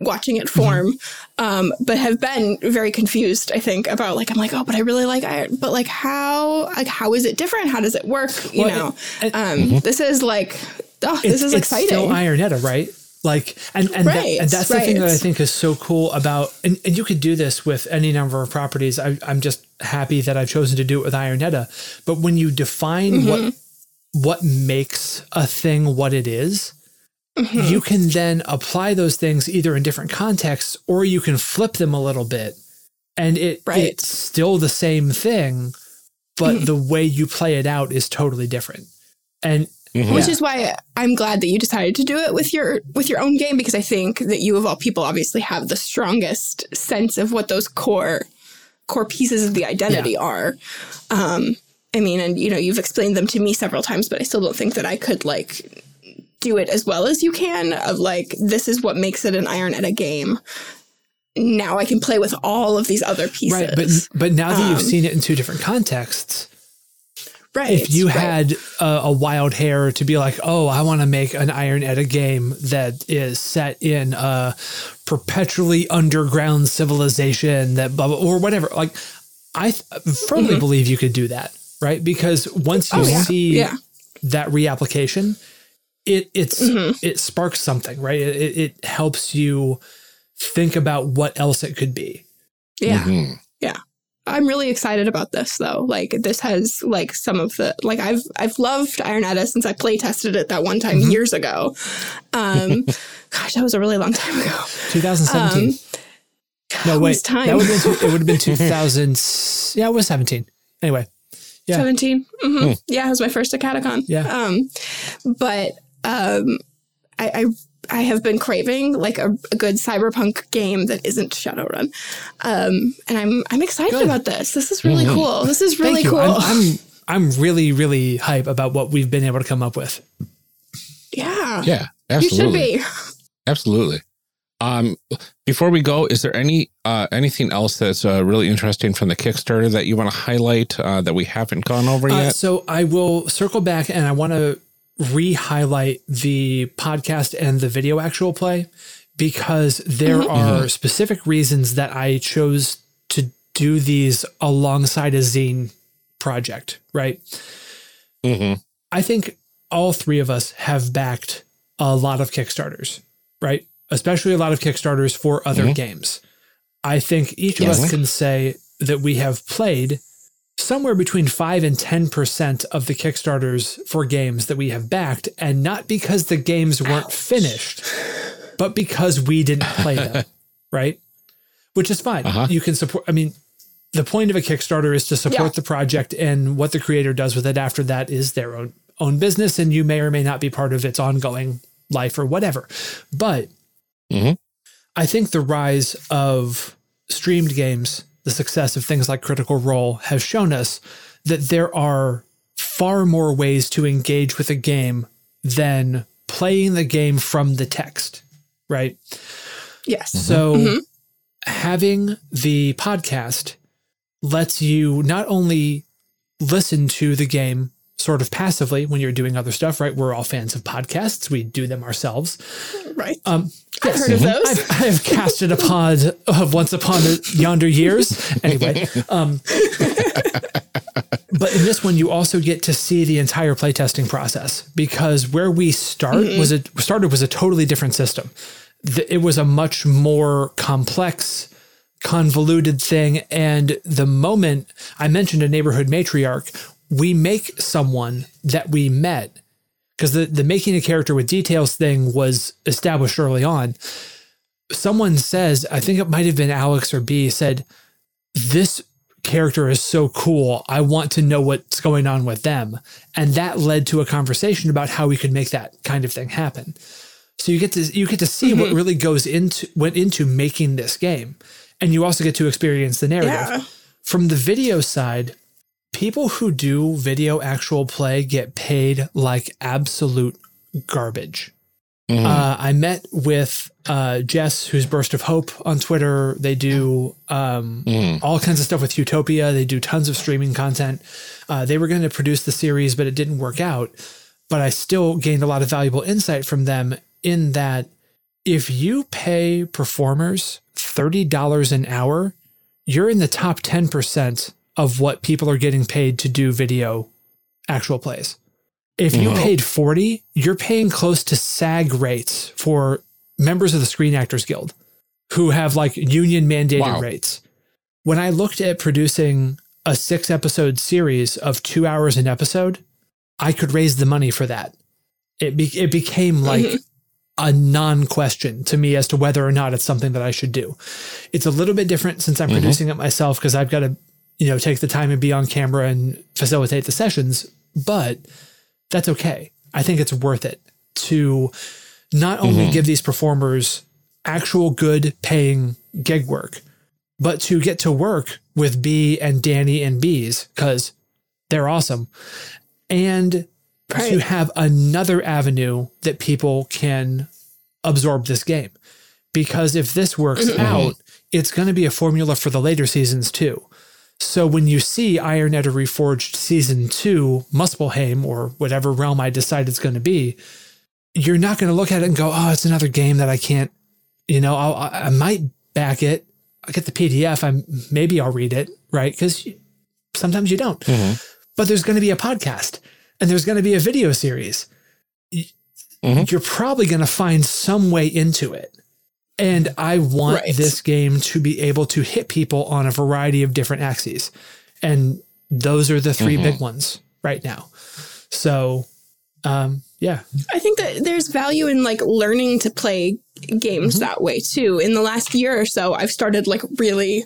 watching it form, um, but have been very confused, I think, about like, I'm like, oh, but I really like iron, but like, how, like, how is it different? How does it work? You Well, know, and- um, this is like, oh, this is it's exciting. still Iron Edda, right? Like, and and, that- Right, and that's the thing that I think is so cool about, and, and you could do this with any number of properties. I, I'm just happy that I've chosen to do it with Iron Edda. But when you define what Mm-hmm. what makes a thing what it is, Mm-hmm. you can then apply those things either in different contexts or you can flip them a little bit, and it Right. it's still the same thing, but Mm-hmm. the way you play it out is totally different. And which is why I'm glad that you decided to do it with your with your own game because I think that you of all people obviously have the strongest sense of what those core core pieces of the identity are. Um, I mean, and you know, you've explained them to me several times, but I still don't think that I could like do it as well as you can. Of like, this is what makes it an Iron Edda game. Now I can play with all of these other pieces. Right, but but now that you've Um, seen it in two different contexts, right, if you right. had a, a wild hair to be like, oh, I want to make an Iron Edda game that is set in a perpetually underground civilization that blah, blah or whatever, like I th- firmly believe you could do that, right? Because once you Mm-hmm. Oh, yeah. see Yeah. that reapplication, it it's Mm-hmm. it sparks something, right? It, it, it helps you think about what else it could be. yeah. Mhm. I'm really excited about this though. Like this has like some of the like I've I've loved Iron Edda since I play tested it that one time Mm-hmm. years ago. Um *laughs* gosh, that was a really long time ago. 2017. Um, no, it wait. was time. That would have been, it would have been *laughs* 2000. yeah, it was 17. Anyway, Yeah. 17. hmm Yeah, it was my first Acadecon. Yeah. Um but um I, I I have been craving like a, a good cyberpunk game that isn't Shadowrun. Um and I'm I'm excited Good. about this. This is really cool. This is really thank you. cool. I'm, I'm, I'm really, really hype about what we've been able to come up with. yeah. Yeah, You should absolutely. be. Absolutely. Um, before we go, is there any uh, anything else that's uh, really interesting from the Kickstarter that you want to highlight uh, that we haven't gone over Uh, yet? so I will circle back and I want to re-highlight the podcast and the video actual play because there mm-hmm. are mm-hmm. specific reasons that I chose to do these alongside a zine project, right? hmm I think all three of us have backed a lot of Kickstarters, right? Especially a lot of Kickstarters for other mm-hmm. games. I think each of us can say that we have played somewhere between 5 and 10% of the Kickstarters for games that we have backed, and not because the games weren't finished, but because we didn't play them, *laughs* right? Which is fine. Uh-huh. You can support, I mean, the point of a Kickstarter is to support Yeah. the project, and what the creator does with it after that is their own own business, and you may or may not be part of its ongoing life or whatever. But Mhm. I think the rise of streamed games, the success of things like Critical Role, has shown us that there are far more ways to engage with a game than playing the game from the text, right? Yes. So mm-hmm. Mm-hmm. having the podcast lets you not only listen to the game sort of passively when you're doing other stuff, right? We're all fans of podcasts. We do them ourselves. Right. Um, I've heard of those. I've, I've casted a pod of once upon a yonder years. Anyway, um, but in this one, you also get to see the entire playtesting process because where we start was a started was a totally different system. The- It was a much more complex, convoluted thing. And the moment I mentioned a neighborhood matriarch, we make someone that we met because the, the making a character with details thing was established early on. Someone says, I think it might have been Alex or B, said, This character is so cool. I want to know what's going on with them. And that led to a conversation about how we could make that kind of thing happen. So you get to you get to see what mm-hmm. really goes into went into making this game. And you also get to experience the narrative. Yeah. From the video side, people who do video actual play get paid like absolute garbage. Mhm. Uh, I met with uh, Jess, who's Burst of Hope on Twitter. They do um, Mhm. all kinds of stuff with Utopia. They do tons of streaming content. Uh, they were going to produce the series, but it didn't work out. But I still gained a lot of valuable insight from them in that if you pay performers $30 an hour, you're in the top 10% of what people are getting paid to do video actual plays. If you Mhm. paid 40, you're paying close to SAG rates for members of the Screen Actors Guild who have like union mandated Wow. rates. When I looked at producing a six episode series of two hours an episode, I could raise the money for that. It, be- it became like Mhm. a non question to me as to whether or not it's something that I should do. It's a little bit different since I'm Mhm. producing it myself because I've got to, you know, take the time and be on camera and facilitate the sessions, but that's okay. I think it's worth it to not only Mhm. give these performers actual good paying gig work, but to get to work with B and Danny and Bees because they're awesome. And to have another avenue that people can absorb this game. Because if this works Mhm. out, it's going to be a formula for the later seasons too. So when you see Iron Edda Reforged season two, Muspelheim, or whatever realm I decide it's going to be, you're not going to look at it and go, "Oh, it's another game that I can't." You know, I'll, I I might back it. I'll get the PDF. I'm maybe I'll read it, right? Because sometimes you don't. Mhm. But there's going to be a podcast, and there's going to be a video series. Mhm. You're probably going to find some way into it. And I want Right. this game to be able to hit people on a variety of different axes. And those are the 3 Mhm. big ones right now. So, um, yeah. I think that there's value in like learning to play games Mm-hmm. that way too. In the last year or so, I've started like really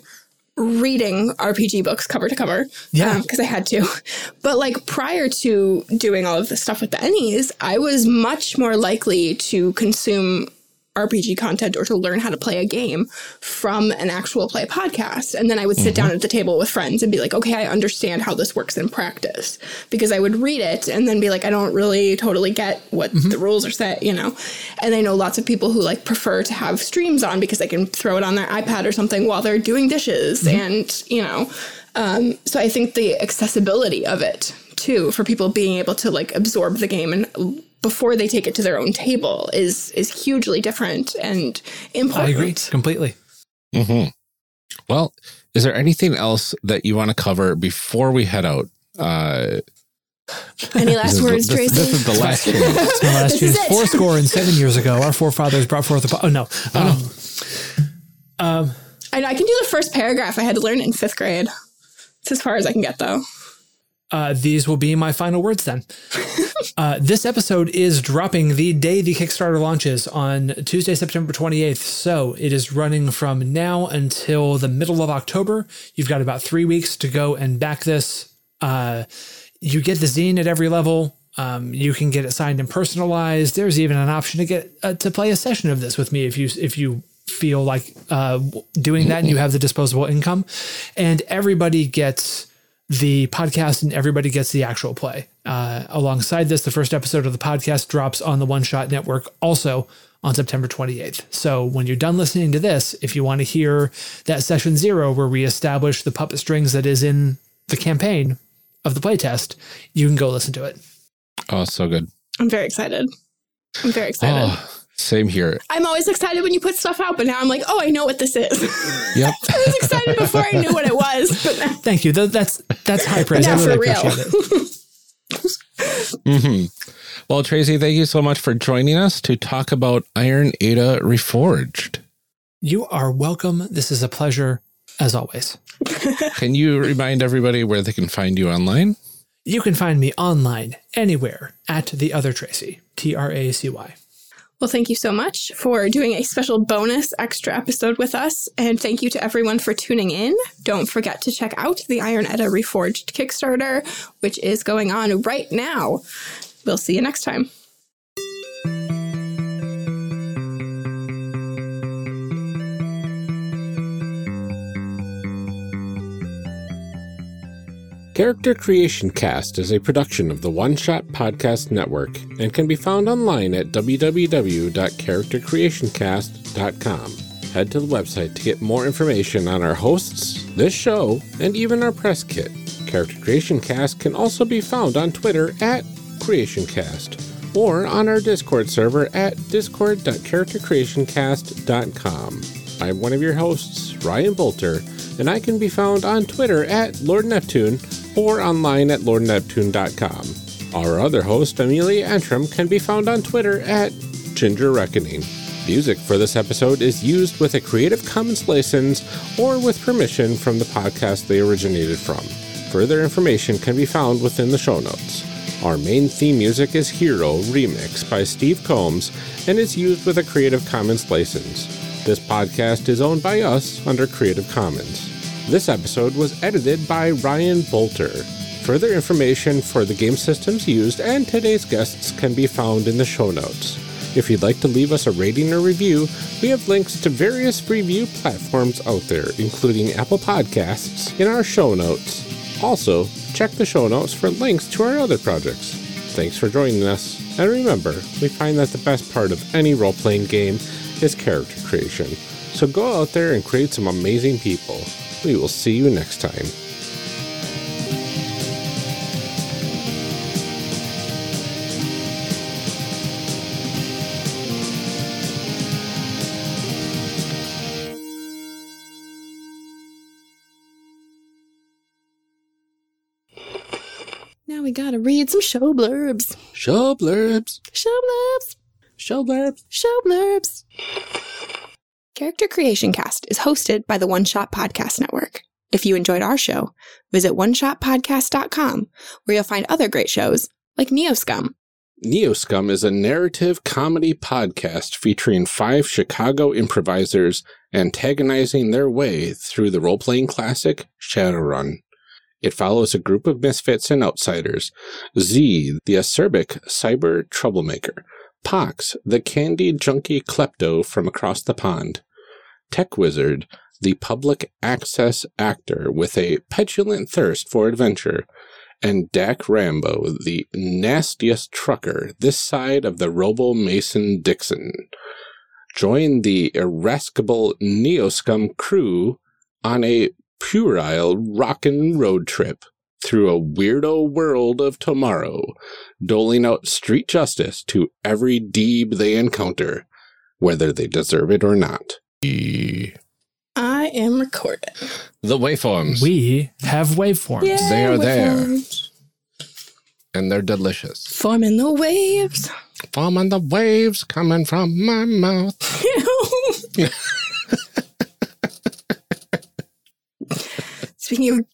reading RPG books cover to cover. Yeah. Because I had to. *laughs* But like prior to doing all of this stuff with the Ennies, I was much more likely to consume RPG content or to learn how to play a game from an actual play podcast. And then I would sit mm-hmm. down at the table with friends and be like, okay, I understand how this works in practice. Because I would read it and then be like, I don't really totally get what mm-hmm. the rules are set, you know? And I know lots of people who like prefer to have streams on because they can throw it on their iPad or something while they're doing dishes. Mm-hmm. And, you know, um, so I think the accessibility of it too for people being able to like absorb the game and before they take it to their own table is is hugely different and important. I important. agree completely. hmm Well, is there anything else that you want to cover before we head out? Uh, Any this last is the- words, this, Tracy? This is the last chance. It's my last This is it. Four score and seven years ago, our forefathers brought forth a. Po- oh, no. Um, um, I know I can do the first paragraph. I had to learn it in fifth grade. It's as far as I can get though. uh, these will be my final words then. *laughs* uh, this episode is dropping the day the Kickstarter launches on Tuesday, September 28th. So it is running from now until the middle of October. You've got about three weeks to go and back this. Uh, you get the zine at every level. Um, you can get it signed and personalized. There's even an option to get uh, to play a session of this with me if you if you feel like uh, doing that and you have the disposable income. And everybody gets the podcast and everybody gets the actual play. Uh, alongside this, the first episode of the podcast drops on the One Shot Network also on September 28th. So when you're done listening to this, if you want to hear that session zero where we establish the puppet strings that is in the campaign of the playtest, you can go listen to it. Oh, so good. I'm very excited. I'm very excited. Oh, same here. I'm always excited when you put stuff out, but now I'm like, oh, I know what this is. Yep. *laughs* I was excited before I knew what it was, but now, Thank you. Th- That's that's high praise. I now really for real. appreciate it. *laughs* hmm Well, Tracy, thank you so much for joining us to talk about Iron Edda Reforged. You are welcome. This is a pleasure as always. *laughs* Can you remind everybody where they can find you online? You can find me online anywhere at the other Tracy, T R A C Y. Well, thank you so much for doing a special bonus extra episode with us. And thank you to everyone for tuning in. Don't forget to check out the Iron Edda Reforged Kickstarter, which is going on right now. We'll see you next time. Character Creation Cast is a production of the One Shot Podcast Network and can be found online at www.charactercreationcast.com. Head to the website to get more information on our hosts, this show, and even our press kit. Character Creation Cast can also be found on Twitter at CreationCast or on our Discord server at discord.charactercreationcast.com. I'm one of your hosts, Ryan Boelter, and I can be found on Twitter at Lord Neptune or online at lordneptune.com. Our other host, Amelia Antrim, can be found on Twitter at Ginger Reckoning. Music for this episode is used with a Creative Commons license or with permission from the podcast they originated from. Further information can be found within the show notes. Our main theme music is Hero Remix by Steve Combs and is used with a Creative Commons license. This podcast is owned by us under Creative Commons. This episode was edited by Ryan Boelter. Further information for the game systems used and today's guests can be found in the show notes. If you'd like to leave us a rating or review, we have links to various review platforms out there, including Apple Podcasts, in our show notes. Also, check the show notes for links to our other projects. Thanks for joining us, and remember, we find that the best part of any role playing game is character creation. So go out there and create some amazing people. We will see you next time. Now we gotta read some show blurbs. Show blurbs. Show blurbs. Show blurbs. Show blurbs. Character Creation Cast is hosted by the One Shot Podcast Network. If you enjoyed our show, visit oneshotpodcast.com where you'll find other great shows like Neoscum. Neoscum is a narrative comedy podcast featuring five Chicago improvisers antagonizing their way through the role playing classic Shadowrun. It follows a group of misfits and outsiders Z, the acerbic cyber troublemaker, Pox, the candy junkie klepto from across the pond, Tech Wizard, the public access actor with a petulant thirst for adventure, and Dak Rambo, the nastiest trucker this side of the Robo Mason Dixon. Join the irascible Neoscum crew on a puerile rockin' road trip through a weirdo world of tomorrow, doling out street justice to every deeb they encounter, whether they deserve it or not. I am recorded. waveforms. We have waveforms. Yay, They are there. and they're delicious. Forming the waves. Form on the waves coming from my mouth. *laughs* *laughs* Speaking of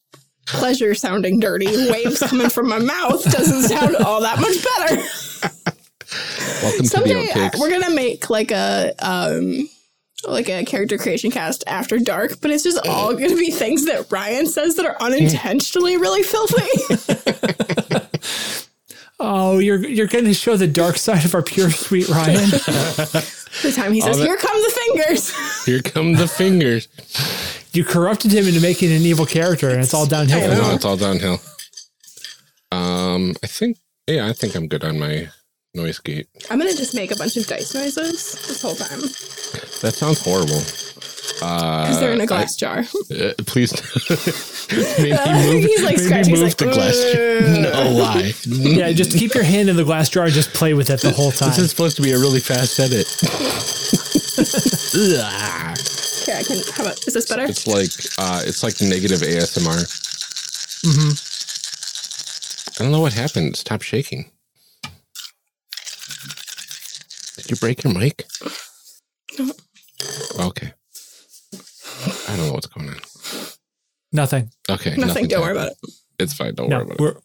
pleasure sounding dirty, waves coming from my mouth doesn't sound all that much better. Welcome Someday to the outtakes. we're gonna make like a um like a character creation cast after dark, but it's just all gonna be things that Ryan says that are unintentionally really filthy. *laughs* Oh, you're you're going to show the dark side of our pure sweet Ryan. *laughs* the time he says, that- "Here come the fingers." Here come the fingers. You corrupted him into making an evil character, and it's all downhill. I from know. there. No, it's all downhill. Um, I think, yeah, I think I'm good on my noise gate. I'm gonna just make a bunch of dice noises this whole time That sounds horrible. because they're in a glass jar. Uh, please, *laughs* maybe move, He's like maybe scratching, he's move like, the glass. jar. no, lie. Yeah, just keep your hand in the glass jar and just play with it the whole time. This is supposed to be a really fast edit. *laughs* *laughs* Ugh. Okay, I can. How about? Is this better? it's like uh, it's like negative ASMR. Mm-hmm. I don't know what happened. Stop shaking. Did you break your mic? No. Okay. I don't know what's going on. Nothing. Okay. Nothing. Don't worry about it. It's fine. Don't No, worry about we're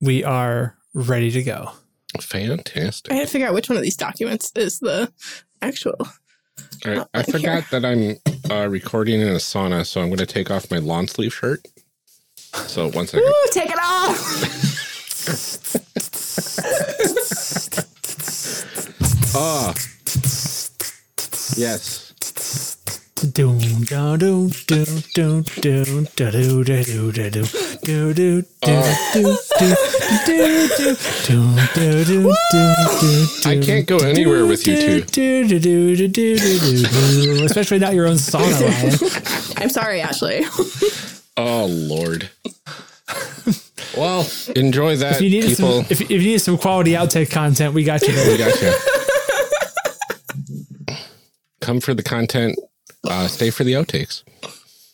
we are ready to go. Fantastic. I had to figure out which one of these documents is the actual. All right. I Here. *laughs* forgot that I'm uh, recording in a sauna, so I'm going to take off my lawn sleeve shirt. So one second. Woo, take it off. Oh. *laughs* Yes. I can't go anywhere with you two. Especially not your own song, *laughs* Ryan. I'm sorry, Ashley. *laughs* Oh Lord. Well, enjoy that, If you needed people. some, if, if you needed some quality outtake content, we got you We got you. Come for the content. Uh, stay for the outtakes.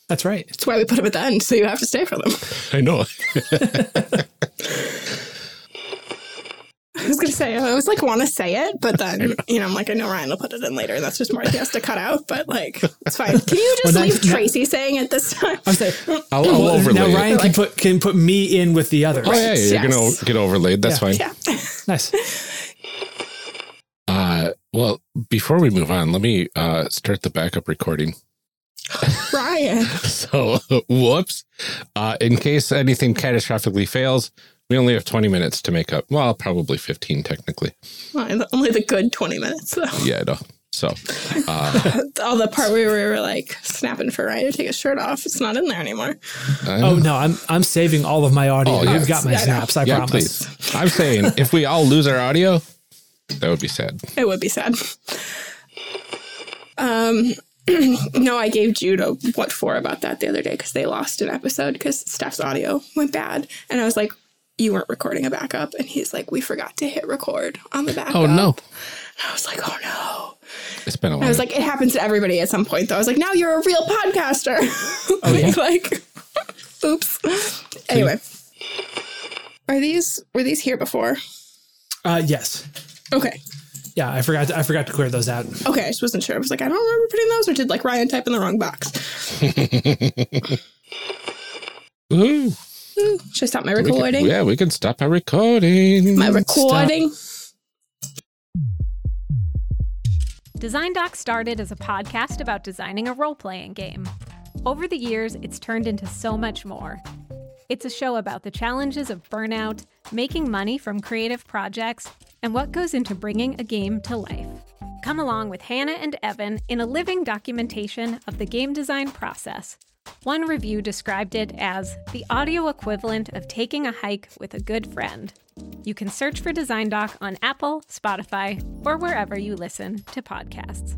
That's right. That's why we put them at the end, so you have to stay for them. I know. *laughs* *laughs* I was gonna say I was like want to say it, but then you know I'm like I know Ryan will put it in later. And that's just more he has to cut out. But like it's fine. Can you *laughs* just Well, leave now- Tracy saying it this time? I was like, I'll, I'll overlay. now it. Ryan can put can put me in with the others. Oh yeah, yeah, you're Yes. gonna get overlaid. That's Yeah. fine. Yeah. Nice. Well, before we move on, let me uh, start the backup recording. *laughs* Ryan. *laughs* So, whoops. Uh, in case anything catastrophically fails, we only have 20 minutes to make up. Well, probably 15 technically. Well, only the good 20 minutes though. Yeah, I know. So, *laughs* uh, All the part where we were like snapping for Ryan to take his shirt off, it's not in there anymore. Oh no, I'm I'm saving all of my audio. Oh, yeah. You've got my I snaps. I yeah, promise. please. I'm saying if we all lose our audio, that would be sad. It would be sad. Um, *clears throat* no, I gave Jude a what for about that the other day because they lost an episode because Steph's audio went bad, and I was like, "You weren't recording a backup," and he's like, "We forgot to hit record on the backup." Oh, no. And I was like, "Oh no!" It's been a while. I was like, "It happens to everybody at some point." Though I was like, "Now you're a real podcaster." Oh, yeah? *laughs* like, oops. Anyway, are these were these here before? Uh, yes. Okay. Yeah, I forgot. To, I forgot to clear those out. Okay, I just wasn't sure. I was like, I don't remember putting those, or did like Ryan type in the wrong box? *laughs* Ooh, hmm, Should I stop my we can- recording? yeah, we can stop our recording. My recording. Design Doc started as a podcast about designing a role playing game. Over the years, it's turned into so much more. It's a show about the challenges of burnout, making money from creative projects, and what goes into bringing a game to life. Come along with Hannah and Evan in a living documentation of the game design process. One review described it as the audio equivalent of taking a hike with a good friend. You can search for Design Doc on Apple, Spotify, or wherever you listen to podcasts.